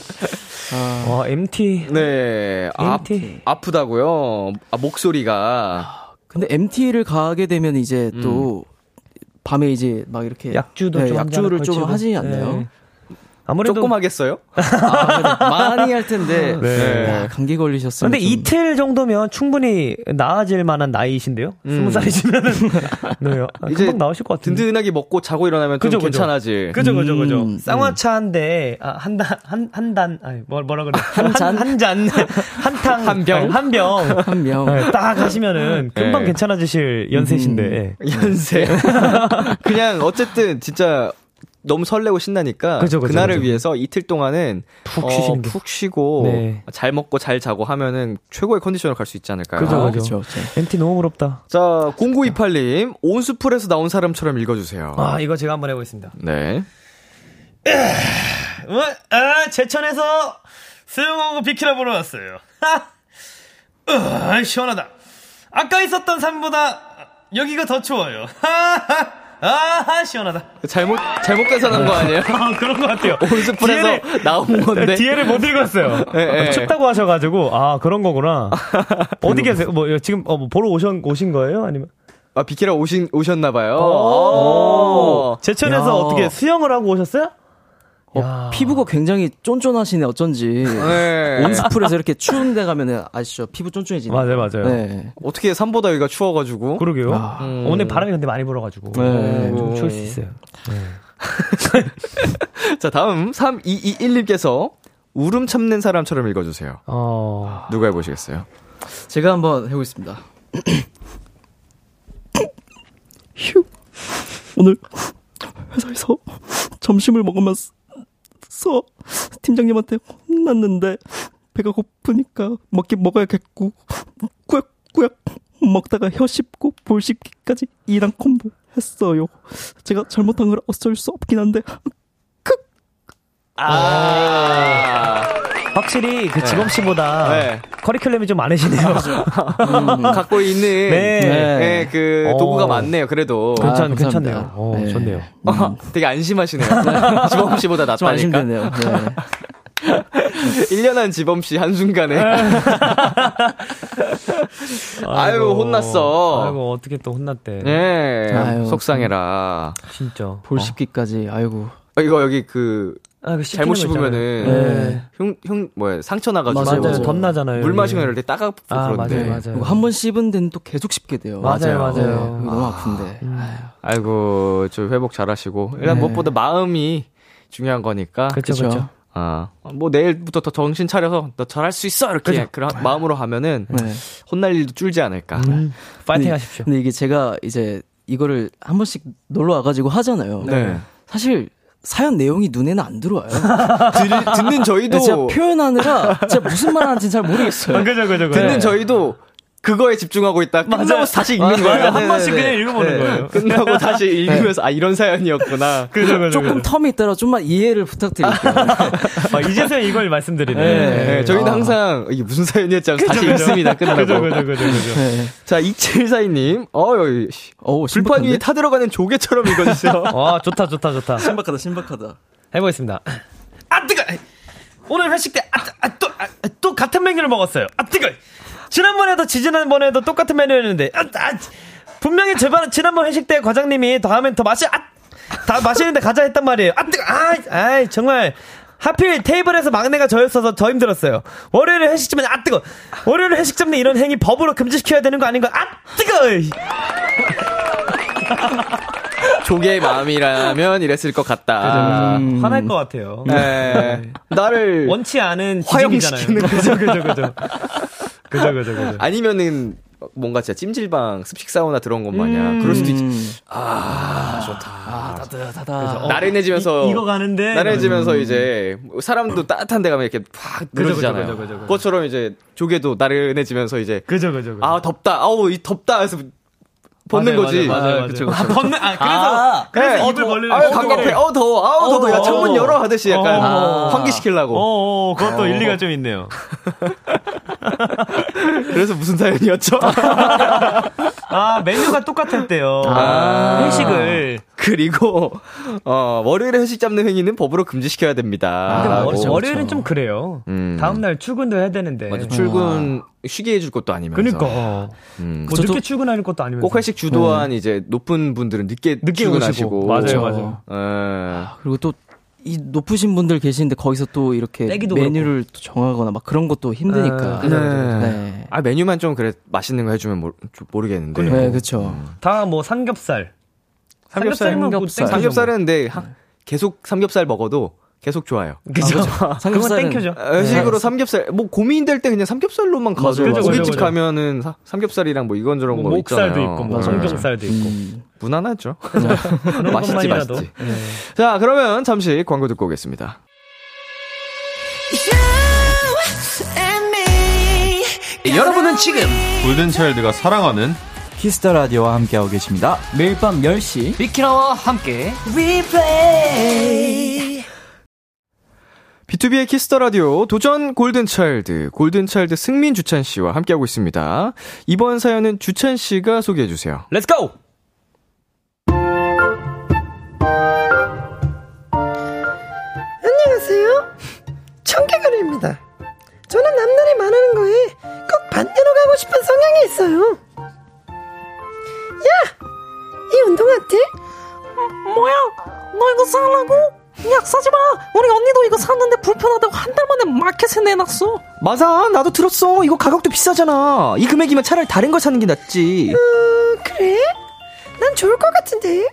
와, MT. 네, 아, MT. 아프다고요? 아, 목소리가. 근데 MT를 가게 되면 이제 또 밤에 이제 막 이렇게 약주도 네, 좀 약주를 좀. 하지 않나요? 네. 아무래도 조금 하겠어요? 아, 많이 할 텐데 네. 야, 감기 걸리셨으면 근데 좀- 이틀 정도면 충분히 나아질 만한 나이신데요? 스무 살이시면은. <laughs> 네, 아, 이제 금방 나오실 것 같은데. 든든하게 먹고 자고 일어나면 좀 그죠, 그죠. 괜찮아지. 그죠, 그죠, 그죠. 음, 쌍화차 한 대, 아, 한 단, 한, 한 단, 아니, 뭐, 뭐라 그래. 한 잔? 한 잔, <laughs> 한 탕. 한 병? 아니, 한 병. <laughs> 한 명. 네, 딱 하시면은 금방 네. 괜찮아지실 연세신데. 연세. 그냥 어쨌든 진짜 너무 설레고 신나니까 그죠, 그죠, 그날을 그죠. 위해서 이틀 동안은 푹 어, 쉬시는 게. 푹 쉬고 네. 잘 먹고 잘 자고 하면은 최고의 컨디션으로 갈 수 있지 않을까요? 그죠, 아, 그죠. 그쵸, 그쵸. MT 너무 부럽다. 자, 0928님, 온수풀에서 나온 사람처럼 읽어주세요. 아, 이거 제가 한번 해보겠습니다. 네. 뭐, <laughs> 아, 제천에서 수영하고 비키라 보러 왔어요. <laughs> 하! 으, 시원하다. 아까 있었던 산보다 여기가 더 추워요. <laughs> 아하, 시원하다. 잘못, 잘못 계산한 거 아니에요? 아, <laughs> 그런 것 같아요. 온수풀에서 뒤에를- 나온 건데. 뒤에를 못 읽었어요. <laughs> 예, 예. 춥다고 하셔가지고, 아, 그런 거구나. <laughs> 어디 계세요? 뭐, 지금, 어, 뭐 보러 오신, 오신 거예요? 아니면? 아, 비키라 오신, 오셨나봐요. 오. 제천에서 야. 어떻게 수영을 하고 오셨어요? 어, 피부가 굉장히 쫀쫀하시네 어쩐지. 네. 온스풀에서 이렇게 추운 데 가면은 아시죠? 피부 쫀쫀해지는. 맞아요, 맞아요. 네. 어떻게 산보다 여기가 추워가지고. 그러게요. 음. 오늘 바람이 근데 많이 불어가지고 네. 좀 추울 수 있어요. <laughs> 자, 다음 3221님께서 울음 참는 사람처럼 읽어주세요. 어, 누가 해보시겠어요? 제가 한번 해보겠습니다. <clears throat> 휴. 오늘 회사에서 점심을 먹으면서 팀장님한테 혼났는데 배가 고프니까 먹긴 먹어야겠고 꾸역꾸역 먹다가 혀 씹고 볼 씹기까지 이랑 콤보 했어요. 제가 잘못한 걸 어쩔 수 없긴 한데 아. 확실히 그 지범 씨보다 네. 커리큘럼이 좀 많으시네요. <laughs> 갖고 있는 네. 네, 그 어. 도구가 많네요. 그래도 괜찮, 아. 괜찮네요. 어, 네. 좋네요. 어, 되게 안심하시네요. <laughs> 지범 씨보다 좀 낫다니까. 안심되네요. 네. <laughs> 1년 한 지범 씨 한순간에. 아유, 혼났어. 아이고, 어떻게 또 혼났대. 네. 아유, 속상해라. 진짜. 볼 씹기까지 아이고. 어, 이거 여기 그 아, 그 잘못 씹으면은. 네. 흉, 흉, 뭐야, 상처 나가지고. 맞아요. 맞아요. 덧나잖아요. 물. 마시면 이렇게 따갑고 아, 그런데. 맞아요, 맞아요. 그리고 한번 씹은 데는 또 계속 씹게 돼요. 맞아요, 맞아요. 네, 이거 너무 아픈데. 아이고, 저 회복 잘 하시고. 일단 네. 무엇보다 마음이 중요한 거니까. 그쵸, 그쵸. 그쵸. 아, 뭐 내일부터 더 정신 차려서 너 잘할 수 있어! 이렇게 그런 마음으로 하면은 네. 혼날 일도 줄지 않을까. 음, 파이팅 근데- 하십시오. 근데 이게 제가 이제 이거를 한 번씩 놀러 와가지고 하잖아요. 네. 사실 사연 내용이 눈에는 안 들어와요. <laughs> 들, 듣는 저희도. 제가 표현하느라 제가 무슨 말 하는지 잘 모르겠어요. 그죠, 그죠, 그죠. 듣는 저희도 그거에 집중하고 있다. 끝나고 다시 읽는 거예요. 한 번씩 그냥 읽어보는 거예요. 끝나고 다시 <laughs> 읽으면서 아 이런 사연이었구나. 그죠, 그죠. 조금 텀이 있더라 좀만 이해를 부탁드릴게요. <laughs> 아, 이제서야 이걸 말씀드리네. 네, 네. 저희는 아. 항상 이게 무슨 사연이었지 하고 다시 그죠. 읽습니다. 끝나고. 그죠, 그죠, 그죠, 그죠. 네. 자, 이칠사이님, 어, 여기, 씨, 오, 불판 위에 타 들어가는 조개처럼 읽어주세요. 와, <laughs> 좋다, 좋다, 좋다. 신박하다, 신박하다. 해보겠습니다. 아 뜨거! 오늘 회식 때 아, 아, 또, 아, 또 같은 메뉴를 먹었어요. 아 뜨거! 지난번에도 지지난번에도 똑같은 메뉴였는데 아, 아, 분명히 저번 지난번 회식 때 과장님이 다음엔 더 맛이 아, 다 맛있는데 가자 했단 말이에요. 아 뜨거! 아, 아 정말 하필 테이블에서 막내가 저였어서 더 힘들었어요. 월요일에 회식 잡는 아 뜨거! 월요일에 회식 잡는 이런 행위 법으로 금지시켜야 되는 거 아닌가? 아 뜨거! <laughs> 조개의 마음이라면 이랬을 것 같다. 음. 화날 것 같아요. 네. 나를 원치 않은 화형시키는 <laughs> 그죠, 그죠, 그죠. 그죠, 그죠, 그죠. <laughs> 아니면은 뭔가 진짜 찜질방 습식 사우나 들어온 것 마냥 그럴 수도 있지. 음. 아, 좋다. 아, 따뜻하다. 어, 나른해지면서 이, 거 가는데 나른해지면서 이제 사람도 따뜻한 데 가면 이렇게 팍 늘어지잖아요. 그죠, 그죠, 그죠, 그죠. 그것처럼 이제 조개도 나른해지면서 이제 그죠, 그죠, 그죠. 아 덥다. 아우 이 덥다 해서 벗는 맞아요, 거지. 맞아요, 맞아요. 그쵸, 아, 그쵸. 벗는 아 그래서 그래서 그래서 어, 입을 더워. 벌리는 아유 거고. 갑갑해. 어 더워. 아우 더워. 야 더워. 창문 열어 하듯이 약간 어. 환기시키려고. 어, 어, 그것도 일리가 좀 있네요. <laughs> 그래서 무슨 사연이었죠? <laughs> 아, 메뉴가 똑같았대요. 아. 회식을. 그리고 어 월요일에 회식 잡는 행위는 법으로 금지시켜야 됩니다. 근데 라고. 월- 월요일은 좀 그래요. 음. 다음날 출근도 해야 되는데. 맞아, 출근 쉬게 해줄 것도 아니면서. 그니까. 어. 음. 뭐 늦게 출근하는 것도 아니면서. 꼭 회식 주도한 이제 높은 분들은 늦게, 늦게 출근하시고. 오시고. 맞아요. 맞아요. 예. 그리고 또 이 높으신 분들 계시는데 거기서 또 이렇게 메뉴를 또 정하거나 막 그런 것도 힘드니까. 아, 그죠, 그죠. 네. 아 메뉴만 좀 그래 맛있는 거 해주면 모르, 좀 모르겠는데. 네, 그쵸. 다뭐 삼겹살. 삼겹살이면 뭐 삼겹살. 삼겹살은 근데 하- 계속 삼겹살 먹어도 계속 좋아요. 뭐. 그죠. 그건 <laughs> 삼겹살은 thank you죠. 회식으로 삼겹살 뭐 고민될 때 그냥 삼겹살로만 가죠. 고깃집. 가면은 사- 삼겹살이랑 뭐 이건저런 뭐 거 목살도 있잖아요. 있고, 뭐 네. 항정살도 있고. 음. 무난하죠. <laughs> 맛있지. 맛있지. 네. 자 그러면 잠시 광고 듣고 오겠습니다. 여러분은 지금 골든차일드가 사랑하는 키스 더 라디오와 함께하고 계십니다. 매일 밤 10시 비키라와 함께 비투비의 키스 더 라디오 도전 골든 차일드 골든 차일드 승민 주찬 씨와 함께하고 있습니다. 이번 사연은 주찬 씨가 소개해 주세요. Let's go! 안녕하세요. 청개구리입니다. 저는 남들이 말하는 거에 꼭 반대로 가고 싶은 성향이 있어요. 야! 이 운동화 어때? 뭐야? 너 이거 사려고? 야 사지 마. 우리 언니도 이거 샀는데 불편하다고 한 달 만에 마켓에 내놨어. 맞아, 나도 들었어. 이거 가격도 비싸잖아. 이 금액이면 차라리 다른 걸 사는 게 낫지. 음, 그래? 난 좋을 것 같은데.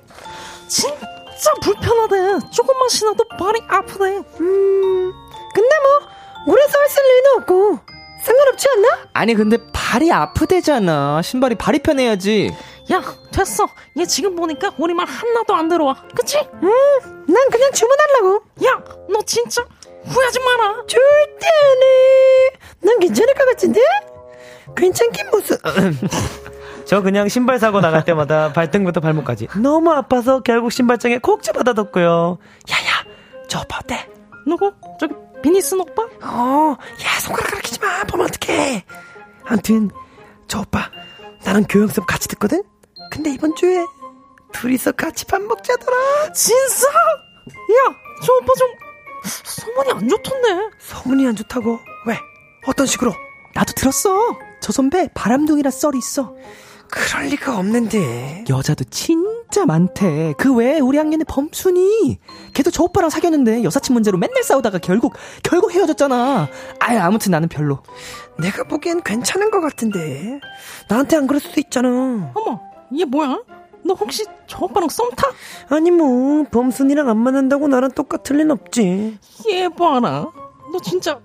진짜 불편하대. 조금만 신어도 발이 아프대. 음, 근데 뭐 오래 서 있을 리는 없고 상관없지 않나? 아니, 근데 발이 아프대잖아. 신발이 발이 편해야지. 야 됐어. 얘 지금 보니까 우리 말 하나도 안 들어와. 그치? 음, 난 그냥 주문하려고. 야 너 진짜 후회하지 마라. 절대 안 해. 난 괜찮을 것 같은데? 괜찮긴 무슨. <laughs> 저 그냥 신발 사고 나갈 때마다 발등부터 발목까지 너무 아파서 결국 신발장에 콕 집어다뒀고요. 야야, 저 오빠 어때? 누구? 저기 비니슨 오빠? 어, 야 손가락 가리키지 마. 보면 어떡해. 아무튼 저 오빠 나랑 교양 수업 같이 듣거든. 근데 이번 주에 둘이서 같이 밥 먹자더라. 진짜? 야, 저 오빠 좀 소문이 안 좋던데. 소문이 안 좋다고? 왜? 어떤 식으로? 나도 들었어. 저 선배 바람둥이라 썰이 있어. 그럴 리가 없는데. 여자도 진짜 많대. 그 외에 우리 학년에 범순이. 걔도 저 오빠랑 사귀었는데 여사친 문제로 맨날 싸우다가 결국 결국 헤어졌잖아. 아유 아무튼 나는 별로. 내가 보기엔 괜찮은 것 같은데. 나한테 안 그럴 수도 있잖아. 어머, 얘 뭐야? 너 혹시 저 오빠랑 썸 타? 아니 뭐 범순이랑 안 만난다고 나랑 똑같을 린 없지. 얘 봐라. 너 진짜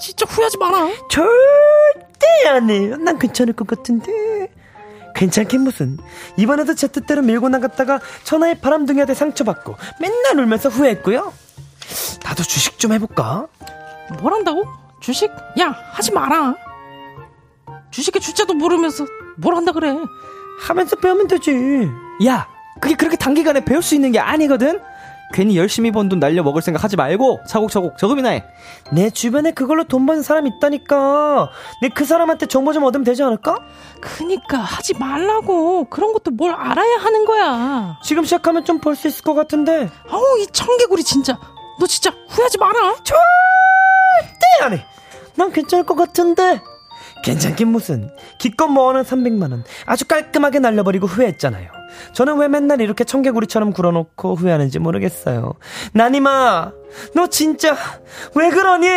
진짜 후회하지 마라. 절대 안 해. 난 괜찮을 것 같은데. 괜찮긴 무슨. 이번에도 제 뜻대로 밀고 나갔다가 천하의 바람둥이한테 상처받고 맨날 울면서 후회했고요. 나도 주식 좀 해볼까? 뭘 한다고? 주식? 야, 하지 마라. 주식의 주자도 모르면서 뭘 한다 그래. 하면서 배우면 되지. 야, 그게 그렇게 단기간에 배울 수 있는 게 아니거든. 괜히 열심히 번 돈 날려 먹을 생각 하지 말고 차곡차곡 저금이나 해. 내 주변에 그걸로 돈 버는 사람 있다니까. 내 그 사람한테 정보 좀 얻으면 되지 않을까? 그니까 하지 말라고. 그런 것도 뭘 알아야 하는 거야. 지금 시작하면 좀 벌 수 있을 것 같은데. 아우 이 청개구리 진짜. 너 진짜 후회하지 마라. 절대 안 해. 난 괜찮을 것 같은데. 괜찮긴 무슨. 기껏 모아놓은 300만원. 아주 깔끔하게 날려버리고 후회했잖아요. 저는 왜 맨날 이렇게 청개구리처럼 굴어놓고 후회하는지 모르겠어요. 나니마, 너 진짜 왜 그러니?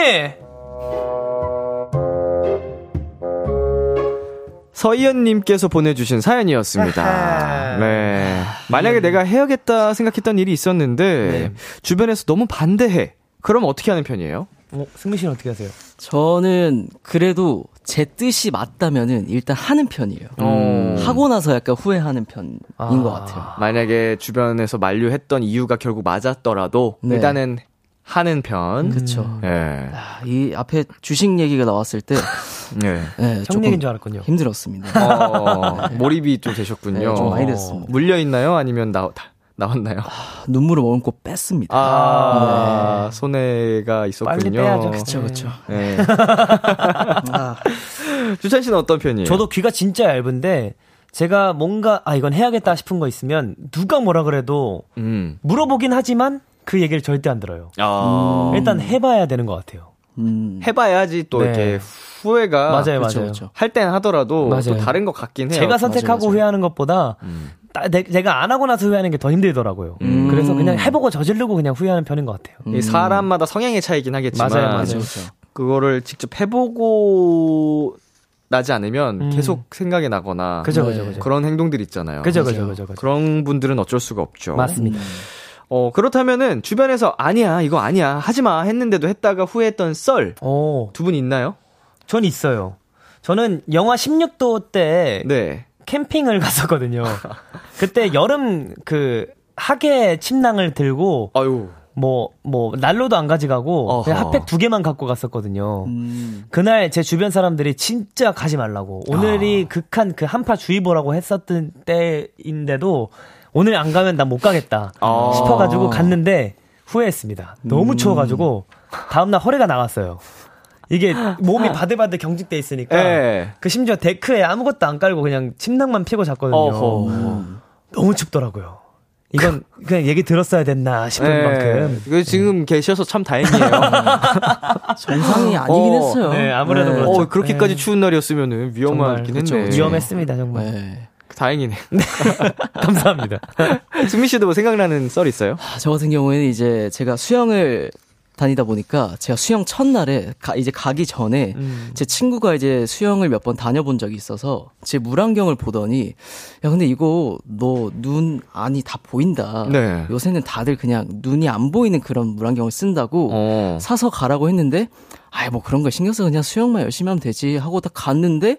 서희연님께서 보내주신 사연이었습니다. 네. 만약에 내가 해야겠다 생각했던 일이 있었는데, 주변에서 너무 반대해. 그럼 어떻게 하는 편이에요? 어, 승민 씨는 어떻게 하세요? 저는 그래도 제 뜻이 맞다면은 일단 하는 편이에요. 음. 하고 나서 약간 후회하는 편인 것 같아요. 만약에 주변에서 만류했던 이유가 결국 맞았더라도, 네. 일단은 하는 편. 예. 아, 이 앞에 주식 얘기가 나왔을 때 네. 네, 형 얘기인 줄 알았군요. 힘들었습니다. 어, 몰입이 좀 되셨군요. 네, 좀 많이 됐습니다. 물려 있나요? 아니면 나, 다- 나왔나요? 눈물을 머금고 뺐습니다. 아, 손해가 있었군요. 빨리 빼야죠. 그쵸, 그쵸. 네. <laughs> 주찬 씨는 어떤 편이에요? 저도 귀가 진짜 얇은데 제가 뭔가 아 이건 해야겠다 싶은 거 있으면 누가 뭐라 그래도 음. 물어보긴 하지만 그 얘기를 절대 안 들어요. 아. 일단 해봐야 되는 것 같아요. 음. 해봐야지 또 네. 이렇게 후회가 맞아요, 그쵸, 맞아요. 할 땐 하더라도 맞아요. 또 다른 것 같긴 해요. 제가 선택하고 맞아요. 후회하는 것보다 음. 따- 내, 제가 안 하고 나서 후회하는 게 더 힘들더라고요. 음. 그래서 그냥 해보고 저지르고 그냥 후회하는 편인 것 같아요. 이 사람마다 성향의 차이긴 하겠지만 맞아요, 맞아요. 그렇죠. 그거를 직접 해보고 나지 않으면 음. 계속 생각이 나거나 그죠, 네. 그죠, 그죠. 그런 행동들 있잖아요. 그죠, 그죠, 그죠, 그죠. 그런 분들은 어쩔 수가 없죠. 맞습니다. 어, 그렇다면은 주변에서 아니야, 이거 아니야, 하지 마 했는데도 했다가 후회했던 썰두 오, 분 있나요? 전 있어요. 저는 영하 16도 때 네. 캠핑을 <laughs> 갔었거든요. 그때 여름 그 하계 침낭을 들고 아유. 뭐, 뭐, 난로도 안 가져가고. 그냥 핫팩 두 개만 갖고 갔었거든요. 음. 그날 제 주변 사람들이 진짜 가지 말라고. 오늘이 극한 그 한파 주의보라고 했었던 때인데도, 오늘 안 가면 난 못 가겠다. 아. 싶어가지고 갔는데, 후회했습니다. 너무 추워가지고, 다음날 허리가 나갔어요. 이게 몸이 바들바들 경직돼 있으니까, 예. 그 심지어 데크에 아무것도 안 깔고 그냥 침낭만 피고 잤거든요. 어허. 너무 춥더라고요. 이건 그냥 얘기 들었어야 됐나 싶은 네. 만큼. 그 지금 계셔서 참 다행이에요. <laughs> 정상이 아니긴 어. 했어요. 네, 아무래도 네. 그렇죠. 어, 그렇게까지 네. 추운 날이었으면 위험하긴 했네. 위험했습니다, 정말. 네. 다행이네. <laughs> 감사합니다. <laughs> 승민 씨도 뭐 생각나는 썰 있어요? 아, 저 같은 경우에는 이제 제가 수영을 다니다 보니까 제가 수영 첫날에 가, 이제 가기 전에 음. 제 친구가 이제 수영을 몇 번 다녀본 적이 있어서 제 물안경을 보더니 야 근데 이거 너 눈 안이 다 보인다. 네. 요새는 다들 그냥 눈이 안 보이는 그런 물안경을 쓴다고 어. 사서 가라고 했는데 아이 뭐 그런 거 신경 써 그냥 수영만 열심히 하면 되지 하고 딱 갔는데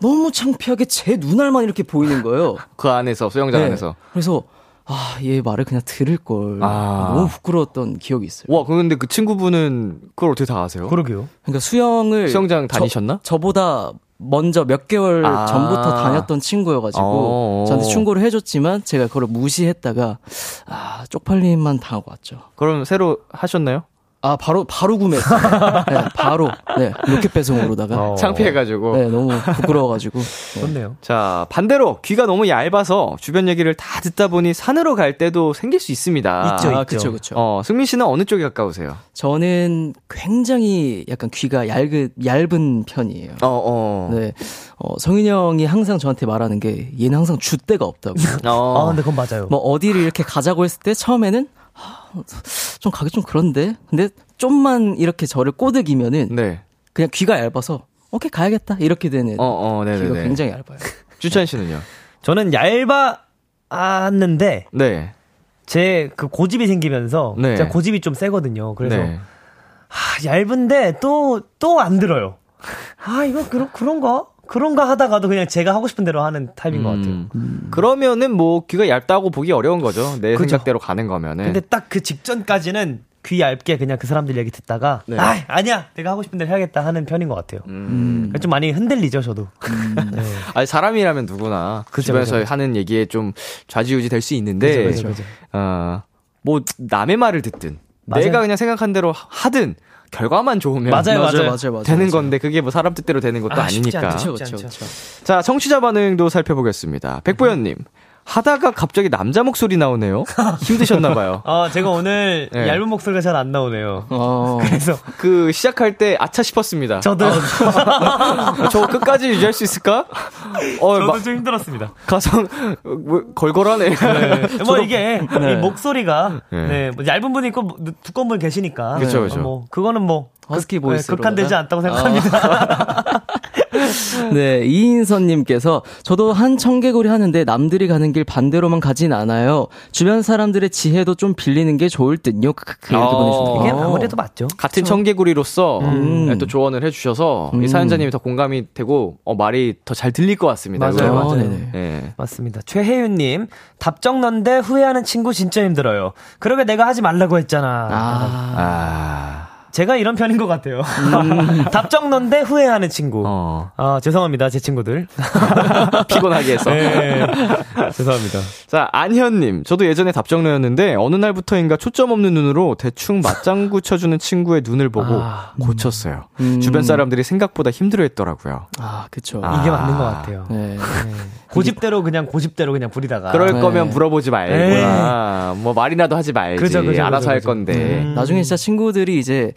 너무 창피하게 제 눈알만 이렇게 보이는 거예요. <laughs> 그 안에서 수영장 네. 안에서. 그래서 아, 얘 말을 그냥 들을 걸. 아. 너무 부끄러웠던 기억이 있어요. 와, 근데 그 친구분은 그걸 어떻게 다 아세요? 그러게요. 그러니까 수영을 수영장 다니셨나? 저, 보다 먼저 몇 개월 아. 전부터 다녔던 친구여가지고 어. 저한테 충고를 해줬지만 제가 그걸 무시했다가 아 쪽팔림만 당하고 왔죠. 그럼 새로 하셨나요? 아 바로 바로 구매했어요. 네, 바로 네 로켓 배송으로다가 어. 창피해가지고. 네 너무 부끄러워가지고 네. 좋네요. 자, 반대로 귀가 너무 얇아서 주변 얘기를 다 듣다 보니 산으로 갈 때도 생길 수 있습니다. 있죠, 아, 있죠. 그쵸, 그쵸. 어, 승민 씨는 어느 쪽에 가까우세요? 저는 굉장히 약간 귀가 얇은 얇은 편이에요. 어, 어. 네. 어, 성윤이 형이 항상 저한테 말하는 게 얘는 항상 줏대가 없다고. <laughs> 어. 아, 근데 그건 맞아요. 뭐 어디를 이렇게 가자고 했을 때 처음에는 아, <laughs> 좀 가기 좀 그런데. 근데 좀만 이렇게 저를 꼬드기면은 네. 그냥 귀가 얇아서 오케이 가야겠다 이렇게 되는 어, 어, 네네네. 귀가 굉장히 얇아요. 주찬 씨는요? <laughs> 저는 얇았는데 네. 제 그 고집이 생기면서 네. 제가 고집이 좀 세거든요. 그래서 네. 아, 얇은데 또 또 안 들어요. 아 이거 그런 그런가 그런가 하다가도 그냥 제가 하고 싶은 대로 하는 타입인 것 같아요. 음. 그러면은 뭐 귀가 얇다고 보기 어려운 거죠. 내 그죠. 생각대로 가는 거면은. 근데 딱 그 직전까지는 귀 얇게 그냥 그 사람들 얘기 듣다가 네. 아 아니야 내가 하고 싶은 대로 해야겠다 하는 편인 것 같아요. 음. 좀 많이 흔들리죠 저도. <laughs> 네. 아니 사람이라면 누구나 그죠, 주변에서 그죠. 하는 얘기에 좀 좌지우지 될 수 있는데 그죠, 그죠, 그죠. 어, 뭐 남의 말을 듣든 맞아요. 내가 그냥 생각한 대로 하든 결과만 좋으면 맞아요, 맞아요. 맞아요, 맞아요. 되는 맞아요. 건데 그게 뭐 사람 뜻대로 되는 것도 아, 아, 니니까. 그렇죠, 그렇죠. 자 청취자 반응도 살펴보겠습니다. 백보현님 하다가 갑자기 남자 목소리 나오네요. 힘드셨나봐요. <laughs> 아 제가 오늘 네. 얇은 목소리가 잘 안 나오네요. 어, <laughs> 그래서 그 시작할 때 아차 싶었습니다. 저도 <laughs> 저 끝까지 유지할 수 있을까? 어, 저도 막 좀 힘들었습니다. 가성 뭐, 걸걸하네. 네. 뭐 이게 네. 이 목소리가 네. 네. 뭐 얇은 분 있고 뭐 두꺼운 분 계시니까 그쵸, 어, 그쵸. 뭐 그거는 뭐 허스키 극- 보이스로 극한되지 않다고 생각합니다. <laughs> 네, 이인선님께서 저도 한 청개구리 하는데 남들이 가는 길 반대로만 가진 않아요. 주변 사람들의 지혜도 좀 빌리는 게 좋을 듯요. 크크크 이렇게 어. 이게 아무래도 맞죠. 같은 청개구리로서 음. 네, 또 조언을 해주셔서 음. 이 사연자님이 더 공감이 되고 어, 말이 더 잘 들릴 것 같습니다. 맞아요? 맞아요. 네네. 네. 맞습니다. 최혜윤님 답정 넌데 후회하는 친구 진짜 힘들어요. 그러게 내가 하지 말라고 했잖아. 아, 아, 제가 이런 편인 것 같아요. <laughs> 답정 넌데 후회하는 친구. 어, 아 죄송합니다 제 친구들. <laughs> 피곤하게 해서. 네. 죄송합니다. 자, 안현님. 저도 예전에 답정너였는데 어느 날부터인가 초점 없는 눈으로 대충 맞장구 쳐주는 친구의 눈을 보고 아. 고쳤어요. 음. 주변 사람들이 생각보다 힘들어 했더라고요. 아, 그쵸. 아. 이게 맞는 것 같아요. 네. 고집대로 그냥 고집대로 그냥 부리다가. 그럴 네. 거면 물어보지 말거나 뭐 말이라도 하지 말지. 그죠, 그죠, 알아서 그죠, 할 그죠. 건데. 음. 나중에 진짜 친구들이 이제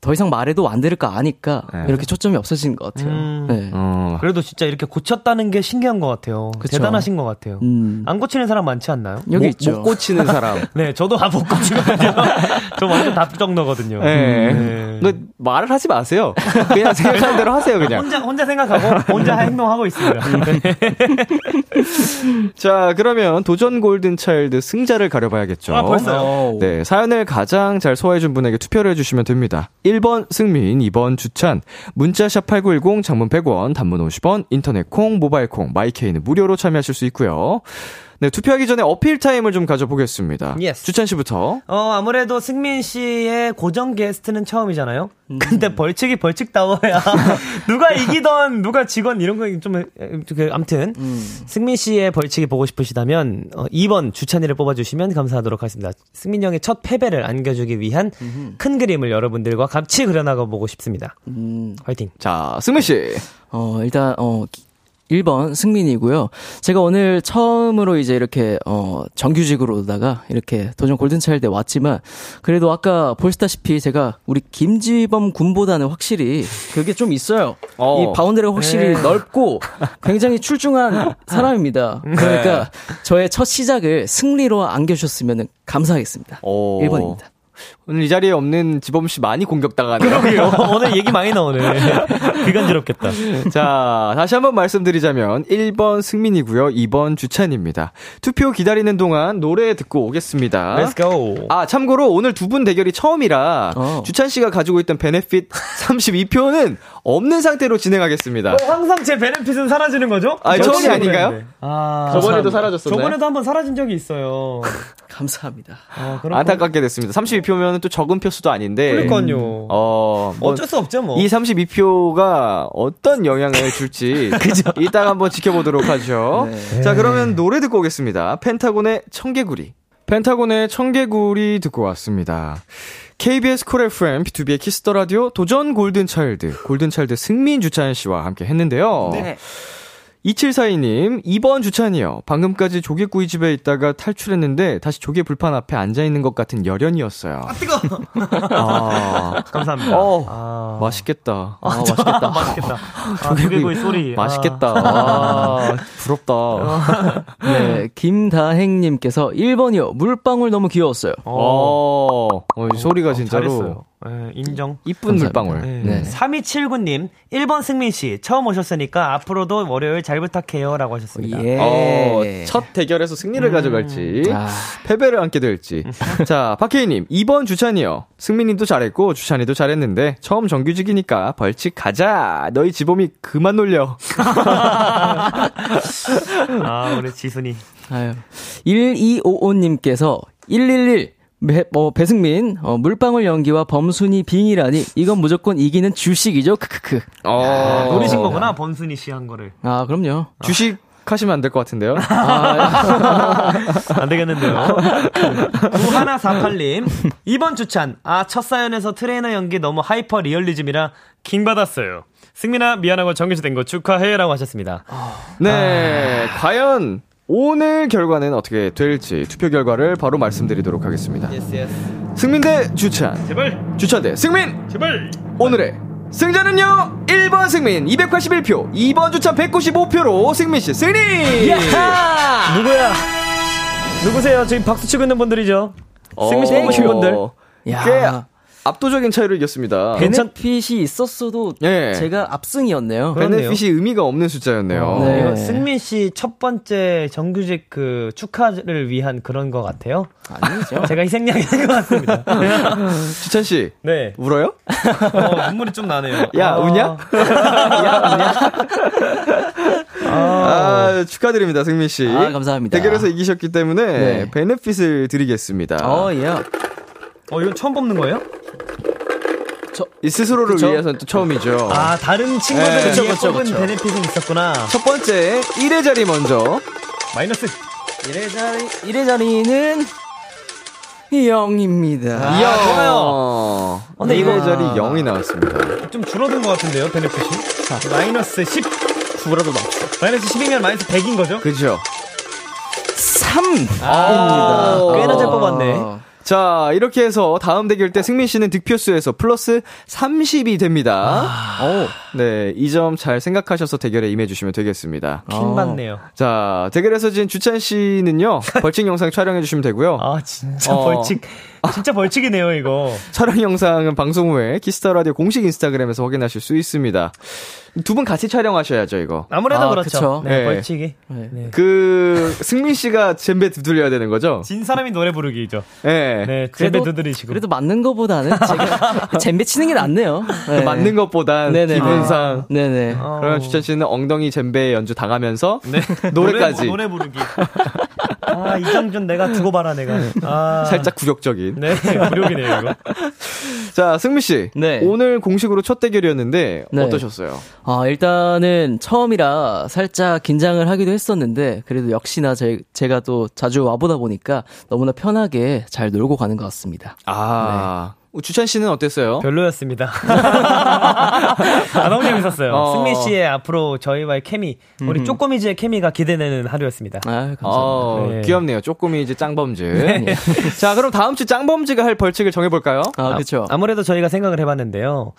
더 이상 말해도 안 들을 거 아니까 네. 이렇게 초점이 없어진 것 같아요. 음. 네. 어, 그래도 진짜 이렇게 고쳤다는 게 신기한 것 같아요. 그쵸. 대단하신 것 같아요. 음. 안 고치는 사람 많지 않나요? 여기 못, 있죠. 못 고치는 사람. <laughs> 네, 저도 아, 못 고치거든요. <laughs> 저 완전 답정너거든요. 네. 네. 너 말을 하지 마세요. 그냥 생각하는 대로 하세요, 그냥. 혼자 혼자 생각하고 혼자 행동하고 있습니다. <laughs> 자, 그러면 도전 골든 차일드 승자를 가려봐야겠죠. 아, 벌써요? 네, 사연을 가장 잘 소화해준 분에게 투표를 해주시면 됩니다. 1번 승민, 2번 주찬, 문자샵 8910, 장문 100원, 단문 50원, 인터넷 콩, 모바일 콩, 마이케이는 무료로 참여하실 수 있고요. 네, 투표하기 전에 어필 타임을 좀 가져보겠습니다. Yes. 주찬 씨부터. 어, 아무래도 승민 씨의 고정 게스트는 처음이잖아요? 근데 벌칙이 벌칙다워야. <laughs> 누가 이기던, 누가 지건 이런 거 좀, 그, 암튼. 승민 씨의 벌칙이 보고 싶으시다면, 어, 2번 주찬이를 뽑아주시면 감사하도록 하겠습니다. 승민 형의 첫 패배를 안겨주기 위한 큰 그림을 여러분들과 같이 그려나가 보고 싶습니다. 음, 화이팅. 자, 승민 씨. 어, 일단, 어, 기- 1번 승민이고요. 제가 오늘 처음으로 이제 이렇게 어 정규직으로다가 이렇게 도전 골든차일드에 왔지만 그래도 아까 보시다시피 제가 우리 김지범 군보다는 확실히 그게 좀 있어요. 어. 이 boundary가 확실히 네. 넓고 <laughs> 굉장히 출중한 사람입니다. 그러니까 저의 첫 시작을 승리로 안겨주셨으면 감사하겠습니다. 오. 1번입니다. 오늘 이 자리에 없는 지범 씨 많이 공격당하네요. 그러게요. <laughs> 오늘 얘기 많이 나오네. <laughs> 귀 간지럽겠다. 자, 다시 한번 말씀드리자면 1번 승민이고요. 2번 주찬입니다. 투표 기다리는 동안 노래 듣고 오겠습니다. Let's go. 아, 참고로 오늘 두 분 대결이 처음이라 어. 주찬 씨가 가지고 있던 베네핏 32표는 <laughs> 없는 상태로 진행하겠습니다. 항상 제 베네핏은 사라지는 거죠? 아, 처음이 아닌가요? 그랬는데. 아, 저번에도 사라졌었나요? 저번에도 한번 사라진 적이 있어요. 감사합니다. 어, 그렇군. 안타깝게 됐습니다. 32표면 또 적은 표수도 아닌데. 그러니까요. 어, 뭐 어쩔 수 없죠, 뭐. 이 32표가 어떤 영향을 줄지 <laughs> 이따가 한번 지켜보도록 하죠. 네. 자, 그러면 노래 듣고 오겠습니다. 펜타곤의 청개구리. 펜타곤의 청개구리 듣고 왔습니다. KBS 쿨 FM, 비투비의 키스 더 라디오 도전 골든차일드, 골든차일드 승민 주찬 씨와 함께 했는데요. 네. 2742님, 2번 주찬이요. 방금까지 조개구이 집에 있다가 탈출했는데 다시 조개 불판 앞에 앉아있는 것 같은 열연이었어요. 아, 뜨거. 아, <laughs> 감사합니다. 어, 아. 맛있겠다. 아, 맛있겠다. 맛있겠다. 아, 조개구이 소리. 맛있겠다. 아. 아, 부럽다. <laughs> 네, 김다행님께서 1번이요. 물방울 너무 귀여웠어요. 어, 어, 이 소리가 진짜로 잘했어요. 네, 인정. 이쁜. 물방울. 네. 네. 3279님, 1번 승민씨, 처음 오셨으니까 앞으로도 월요일 잘 부탁해요. 라고 하셨습니다. 예. 어, 첫 대결에서 승리를 가져갈지, 아. 패배를 안게 될지. <laughs> 자, 박혜희님, 2번 주찬이요. 승민님도 잘했고, 주찬이도 잘했는데, 처음 정규직이니까 벌칙 가자. 너희 지범이 그만 놀려. <laughs> <laughs> 아, 우리 지순이. 아유. 1255님께서 111 배, 어, 배승민 어, 물방울 연기와 범순이 빙이라니 이건 무조건 이기는 주식이죠. 크크크. 어, 노리신 거구나, 범순이 씨 한 거를. 아 그럼요. 주식 하시면 안 될 것 같은데요? <laughs> 안 되겠는데요. 9148님, 2번 주찬. 아, 첫 사연에서 트레이너 연기 너무 하이퍼 리얼리즘이라 킹 받았어요. 승민아 미안하고 정규직된 거 축하해 라고 하셨습니다. 네, 과연 오늘 결과는 어떻게 될지 투표 결과를 바로 말씀드리도록 하겠습니다. 승민 대 주찬, 제발 주찬 대 승민! 제발 오늘의 승자는요 1번 승민 281표 2번 주찬 195표로 승민 씨 승리 누구야? 누구세요? 지금 박수 치고 있는 분들이 죠. 승민 씨 뽑으신 분들. 야. 꽤 압도적인 차이로 이겼습니다 베네핏이 있었어도 예. 제가 압승이었네요. 그렇네요. 베네핏이 의미가 없는 숫자였네요 네. 이거 승민 씨 첫 번째 정규직 그 축하를 위한 그런 것 같아요. 아니죠. <laughs> 제가 희생양이 된것 같습니다. <laughs> 주찬 씨 네. 울어요? 어, 눈물이 좀 나네요. 야 아. 우냐? <laughs> 아, 축하드립니다 승민 씨 아, 감사합니다. 대결에서 이기셨기 때문에 네. 베네핏을 드리겠습니다 어, 예. 어, 이건 처음 뽑는 거예요? 이 스스로를 그쵸? 위해서는 또 처음이죠 아, 다른 친구들 네. 그쵸, 그쵸. 베네핏은 있었구나. 첫 번째 1회 자리 먼저 마이너스. 1회 자리, 1회 자리는 0입니다. 아, 이야 좋아요. 근데 이거 이거- 자리 0이 나왔습니다 좀 줄어든 것 같은데요, 베네핏이? 마이너스 10. 구라도 맞죠. 마이너스 10이면 마이너스 100인 거죠? 그죠 3입니다. 아, 꽤나 잘 뽑았네. 자 이렇게 해서 다음 대결 때 승민 씨는 득표수에서 플러스 30이 됩니다 오. 네이 점 잘 생각하셔서 대결에 임해주시면 되겠습니다 킹 받네요. 자 대결에서 진 주찬 씨는요 벌칙 영상 촬영해 주시면 되고요 아, 진짜 어. 벌칙. 진짜 벌칙이네요, 이거. <laughs> 촬영 영상은 방송 후에 키스 더 라디오 공식 인스타그램에서 확인하실 수 있습니다. 두 분 같이 촬영하셔야죠, 이거. 아무래도 아, 그렇죠. 네, 네. 벌칙이. 네. 네. 그 승민 씨가 젬베 두들려야 되는 거죠? 진 사람이 노래 부르기죠. 네. 네, 그래도- 제배 두드리시고. 그래도 맞는 것보다는 제가 <laughs> 잼배 치는 게 낫네요. 네. 맞는 것보단 네네네. 기분상. 네네. 어. 그러면 주찬 씨는 엉덩이 젬베 연주 당하면서 네. 노래까지 노래, 노래 부르기. 아, 이정준 내가 두고 봐라, 내가. 아. 살짝 굴욕적인. 네, 굴욕이네요, 이거. 자, 승민 씨. 네. 오늘 공식으로 첫 대결이었는데 네. 어떠셨어요? 아, 일단은 처음이라 살짝 긴장을 하기도 했었는데, 그래도 역시나 제, 제가 또 자주 와보다 보니까 너무나 편하게 잘 놀고 가는 것 같습니다. 아. 주찬 씨는 어땠어요? 별로였습니다. 아, 너무 재밌었어요. 어. 승민 씨의 앞으로 저희와의 케미, 우리 음. 쪼꼬미즈의 케미가 기대되는 하루였습니다. 아, 어, 네. 귀엽네요. 쪼꼬미 이제 짱범즈. 네. <laughs> 자, 그럼 다음 주 짱범즈가 할 벌칙을 정해볼까요? 아, 그쵸. 아무래도 저희가 생각을 해봤는데요.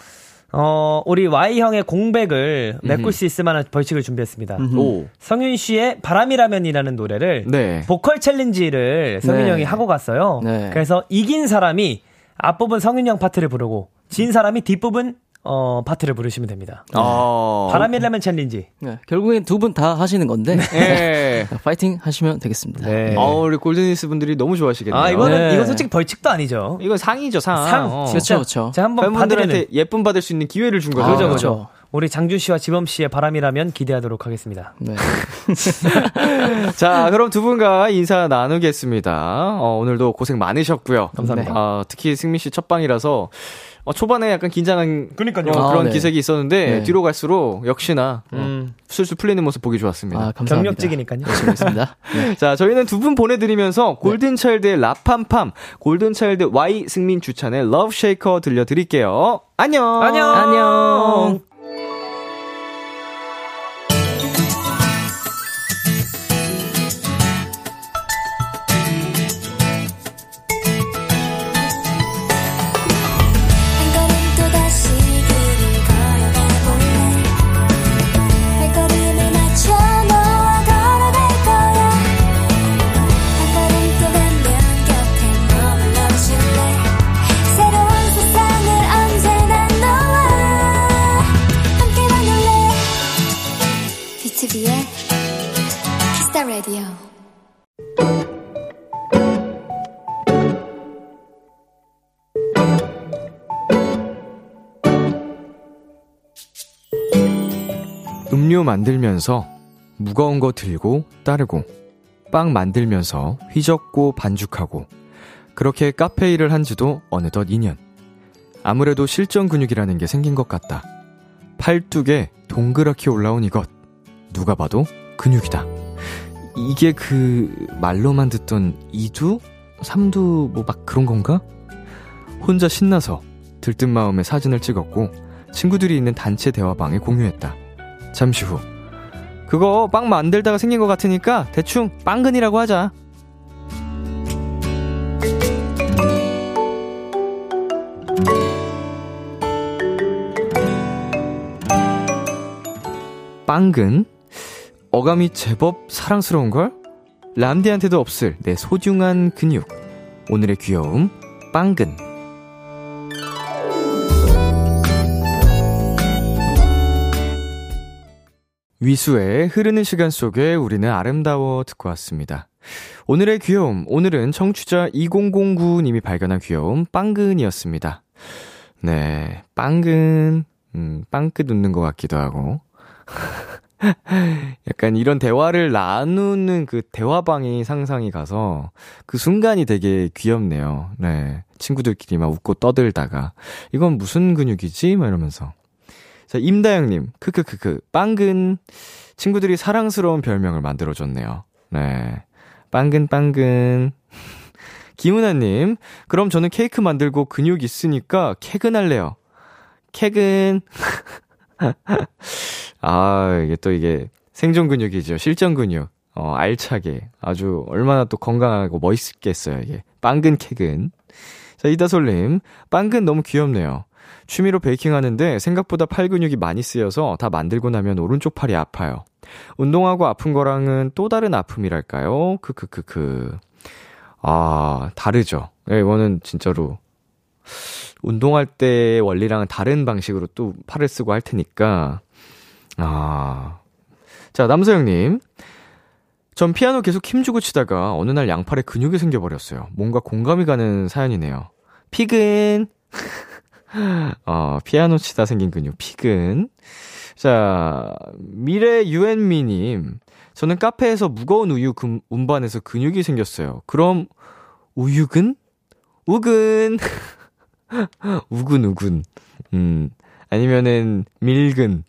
어, 우리 Y형의 공백을 메꿀 수 있을 만한 벌칙을 준비했습니다. 오. 성윤 씨의 바람이라면이라는 노래를 네. 보컬 challenge를 성윤 네. 형이 하고 갔어요. 네. 그래서 이긴 사람이 앞부분 성윤 형 파트를 부르고 진 사람이 뒷부분 어, 파트를 부르시면 됩니다. 어. 바람이라면 challenge. 네, 결국엔 두 분 다 하시는 건데. 예. 자, <laughs> 파이팅 하시면 되겠습니다. 네. 어, 우리 골든니스 분들이 너무 좋아하시겠네요. 아, 이거는, 네. 이거 솔직히 벌칙도 아니죠. 이건 상이죠, 상. 상. 어. 그렇죠, 그렇죠. 제가 한번 팬분들한테 봐드리는. 예쁨 받을 수 있는 기회를 준 거죠. 그죠, 아, 그죠. 그렇죠. 우리 장준 씨와 지범 씨의 바람이라면 기대하도록 하겠습니다. 네. <laughs> 자, 그럼 두 분과 인사 나누겠습니다. 어, 오늘도 고생 많으셨고요. 감사합니다. 어, 특히 승민 씨 첫 방이라서 어, 초반에 약간 긴장한 그러니까요. 어, 그런 아, 네. 기색이 있었는데 네. 뒤로 갈수록 역시나 어, 음, 술술 풀리는 모습 보기 좋았습니다. 아, 감사합니다. 경력직이니까요. 했습니다. <laughs> 네. 자, 저희는 두 분 보내드리면서 골든차일드의 라팜팜, 골든차일드 Y 승민 주찬의 Love Shaker 들려드릴게요. 안녕! 안녕! 안녕! 만들면서 무거운 거 들고 따르고 빵 만들면서 휘젓고 반죽하고 그렇게 카페 일을 한 지도 어느덧 2년. 아무래도 실전 근육이라는 게 생긴 것 같다. 팔뚝에 동그랗게 올라온 이것. 누가 봐도 근육이다. 이게 그 말로만 듣던 이두? 삼두 뭐 막 그런 건가? 혼자 신나서 들뜬 마음에 사진을 찍었고 친구들이 있는 단체 대화방에 공유했다. 잠시 후. 그거 빵 만들다가 생긴 것 같으니까 대충 빵근이라고 하자. 빵근? 어감이 제법 사랑스러운걸? 람디한테도 없을 내 소중한 근육. 오늘의 귀여움, 빵근. 위수의 흐르는 시간 속에 우리는 아름다워 듣고 왔습니다. 오늘의 귀여움, 오늘은 청취자 2009님이 발견한 귀여움, 빵근이었습니다. 네, 빵근, 음, 빵끝 웃는 것 같기도 하고. <laughs> 약간 이런 대화를 나누는 그 대화방이 상상이 가서 그 순간이 되게 귀엽네요. 네. 친구들끼리 막 웃고 떠들다가 이건 무슨 근육이지? 막 이러면서. 자, 임다영님, 크크크크, 빵근. 친구들이 사랑스러운 별명을 만들어줬네요. 네. 빵근, 빵근. <laughs> 김은아님, 그럼 저는 케이크 만들고 근육 있으니까 캐근할래요. 캐근. <laughs> 아, 이게 또 이게 생존 근육이죠. 실전 근육. 어, 알차게. 아주 얼마나 또 건강하고 멋있겠어요, 이게. 빵근 캐근. 자, 이다솔님, 빵근 너무 귀엽네요. 취미로 베이킹 하는데 생각보다 팔 근육이 많이 쓰여서 다 만들고 나면 오른쪽 팔이 아파요. 운동하고 아픈 거랑은 또 다른 아픔이랄까요? 크크크크. 아, 다르죠. 예, 이거는 진짜로 운동할 때 원리랑은 다른 방식으로 또 팔을 쓰고 할 테니까. 아. 자, 남서영님. 전 피아노 계속 힘주고 치다가 어느 날 양팔에 근육이 생겨버렸어요. 뭔가 공감이 가는 사연이네요. 피근. 어, 피아노 치다 생긴 근육, 피근. 자, 미래 유엔미님. 저는 카페에서 무거운 우유 금, 운반해서 근육이 생겼어요. 그럼, 우유근? 우근. <laughs> 우근, 우근. 음, 아니면은, 밀근.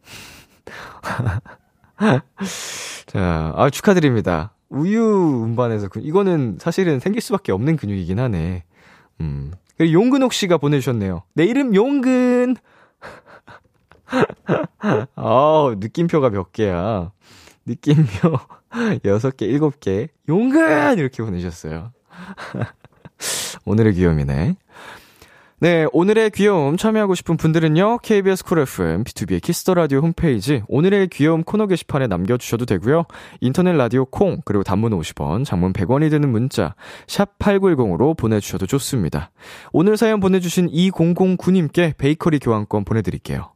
<laughs> 자, 아, 축하드립니다. 우유 운반해서, 근- 이거는 사실은 생길 수밖에 없는 근육이긴 하네. 음. 용근옥 씨가 보내주셨네요. 내 이름 용근. <laughs> 아 느낌표가 몇 개야. 느낌표 <laughs> 6개, 7개. 용근! 이렇게 보내주셨어요. <laughs> 오늘의 귀여움이네. 네, 오늘의 귀여움 참여하고 싶은 분들은요, KBS 쿨 FM, BTOB의 키스 더 라디오 홈페이지, 오늘의 귀여움 코너 게시판에 남겨주셔도 되고요 인터넷 라디오 콩, 그리고 단문 50원, 장문 100원이 드는 문자, 샵8910으로 보내주셔도 좋습니다. 오늘 사연 보내주신 2009님께 베이커리 교환권 보내드릴게요.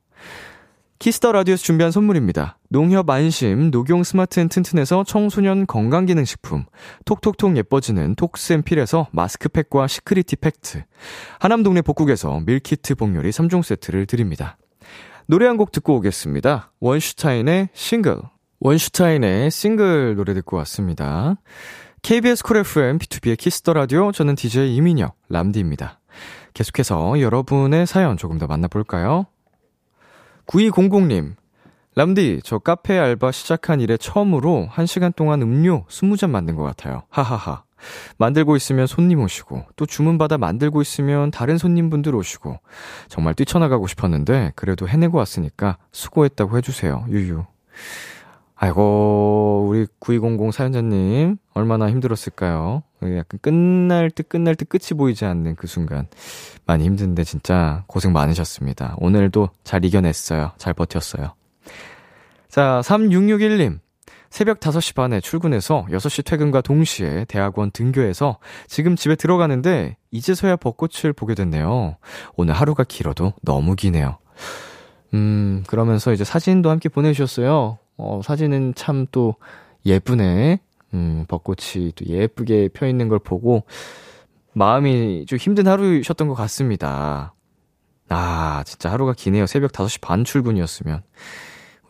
키스 더 라디오에서 준비한 선물입니다. 농협 안심, 녹용 스마트 앤 튼튼에서 청소년 건강기능식품, 톡톡톡 예뻐지는 톡스앤필에서 마스크팩과 시크리티 팩트, 하남동네 복국에서 밀키트 복요리 3종 세트를 드립니다. 노래 한 곡 듣고 오겠습니다. 원슈타인의 싱글. 원슈타인의 싱글 노래 듣고 왔습니다. KBS 쿨 FM, BTOB의 키스 더 라디오, 저는 DJ 이민혁, 람디입니다. 계속해서 여러분의 사연 조금 더 만나볼까요? 9200님, 람디, 저 카페 알바 시작한 이래 처음으로 1시간 동안 음료 20잔 만든 것 같아요. 하하하. 만들고 있으면 손님 오시고, 또 주문받아 만들고 있으면 다른 손님분들 오시고, 정말 뛰쳐나가고 싶었는데, 그래도 해내고 왔으니까 수고했다고 해주세요. 유유. 아이고, 우리 9200 사연자님, 얼마나 힘들었을까요? 약간 끝날 듯 끝날 듯 끝이 보이지 않는 그 순간. 많이 힘든데 진짜 고생 많으셨습니다. 오늘도 잘 이겨냈어요. 잘 버텼어요. 자, 3661님. 새벽 5시 반에 출근해서 6시 퇴근과 동시에 대학원 등교해서 지금 집에 들어가는데 이제서야 벚꽃을 보게 됐네요. 오늘 하루가 길어도 너무 기네요. 음, 그러면서 이제 사진도 함께 보내주셨어요. 어, 사진은 참 또 예쁘네. 음, 벚꽃이 또 예쁘게 펴 있는 걸 보고 마음이 좀 힘든 하루셨던 것 같습니다. 아, 진짜 하루가 기네요. 새벽 5시 반 출근이었으면.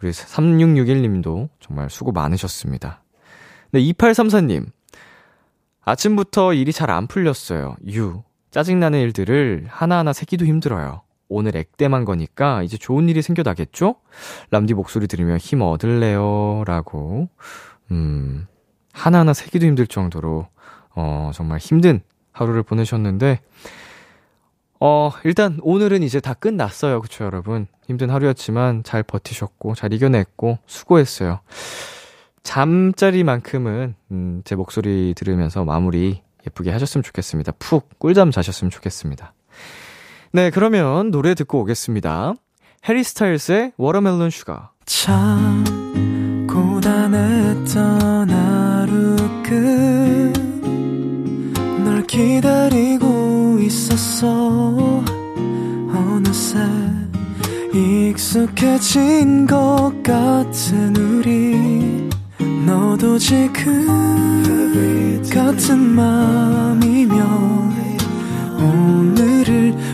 우리 3661님도 정말 수고 많으셨습니다. 네, 2834님. 아침부터 일이 잘 안 풀렸어요. 유. 짜증나는 일들을 하나하나 세기도 힘들어요. 오늘 액땜한 거니까 이제 좋은 일이 생겨나겠죠? 람디 목소리 들으면 힘 얻을래요. 라고. 음, 하나하나 세기도 힘들 정도로, 어, 정말 힘든 하루를 보내셨는데, 어, 일단 오늘은 이제 다 끝났어요. 그쵸, 여러분? 힘든 하루였지만 잘 버티셨고, 잘 이겨냈고, 수고했어요. 잠자리만큼은, 음, 제 목소리 들으면서 마무리 예쁘게 하셨으면 좋겠습니다. 푹 꿀잠 자셨으면 좋겠습니다. 네, 그러면 노래 듣고 오겠습니다. 해리 스타일스의 Watermelon Sugar. 참 고단했던 하루 끝 널 기다리고 있었어 어느새 익숙해진 것 같은 우리 너도 지금 같은 맘이면 오늘을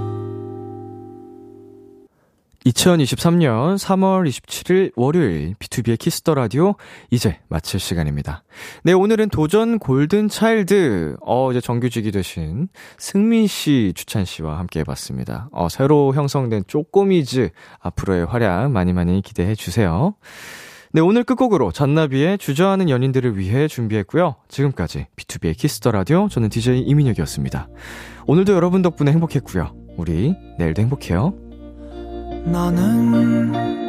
2023년 3월 27일 월요일 BTOB의 키스 더 라디오 이제 마칠 시간입니다. 네, 오늘은 도전 골든 차일드 어 이제 정규직이 되신 승민 씨, 주찬 씨와 함께 해 봤습니다. 어 새로 형성된 쪼꼬미즈 앞으로의 활약 많이 많이 기대해 주세요. 네, 오늘 끝곡으로 잔나비의 주저하는 연인들을 위해 준비했고요. 지금까지 BTOB의 키스 더 라디오 저는 DJ 이민혁이었습니다. 오늘도 여러분 덕분에 행복했고요. 우리 내일도 행복해요. 나는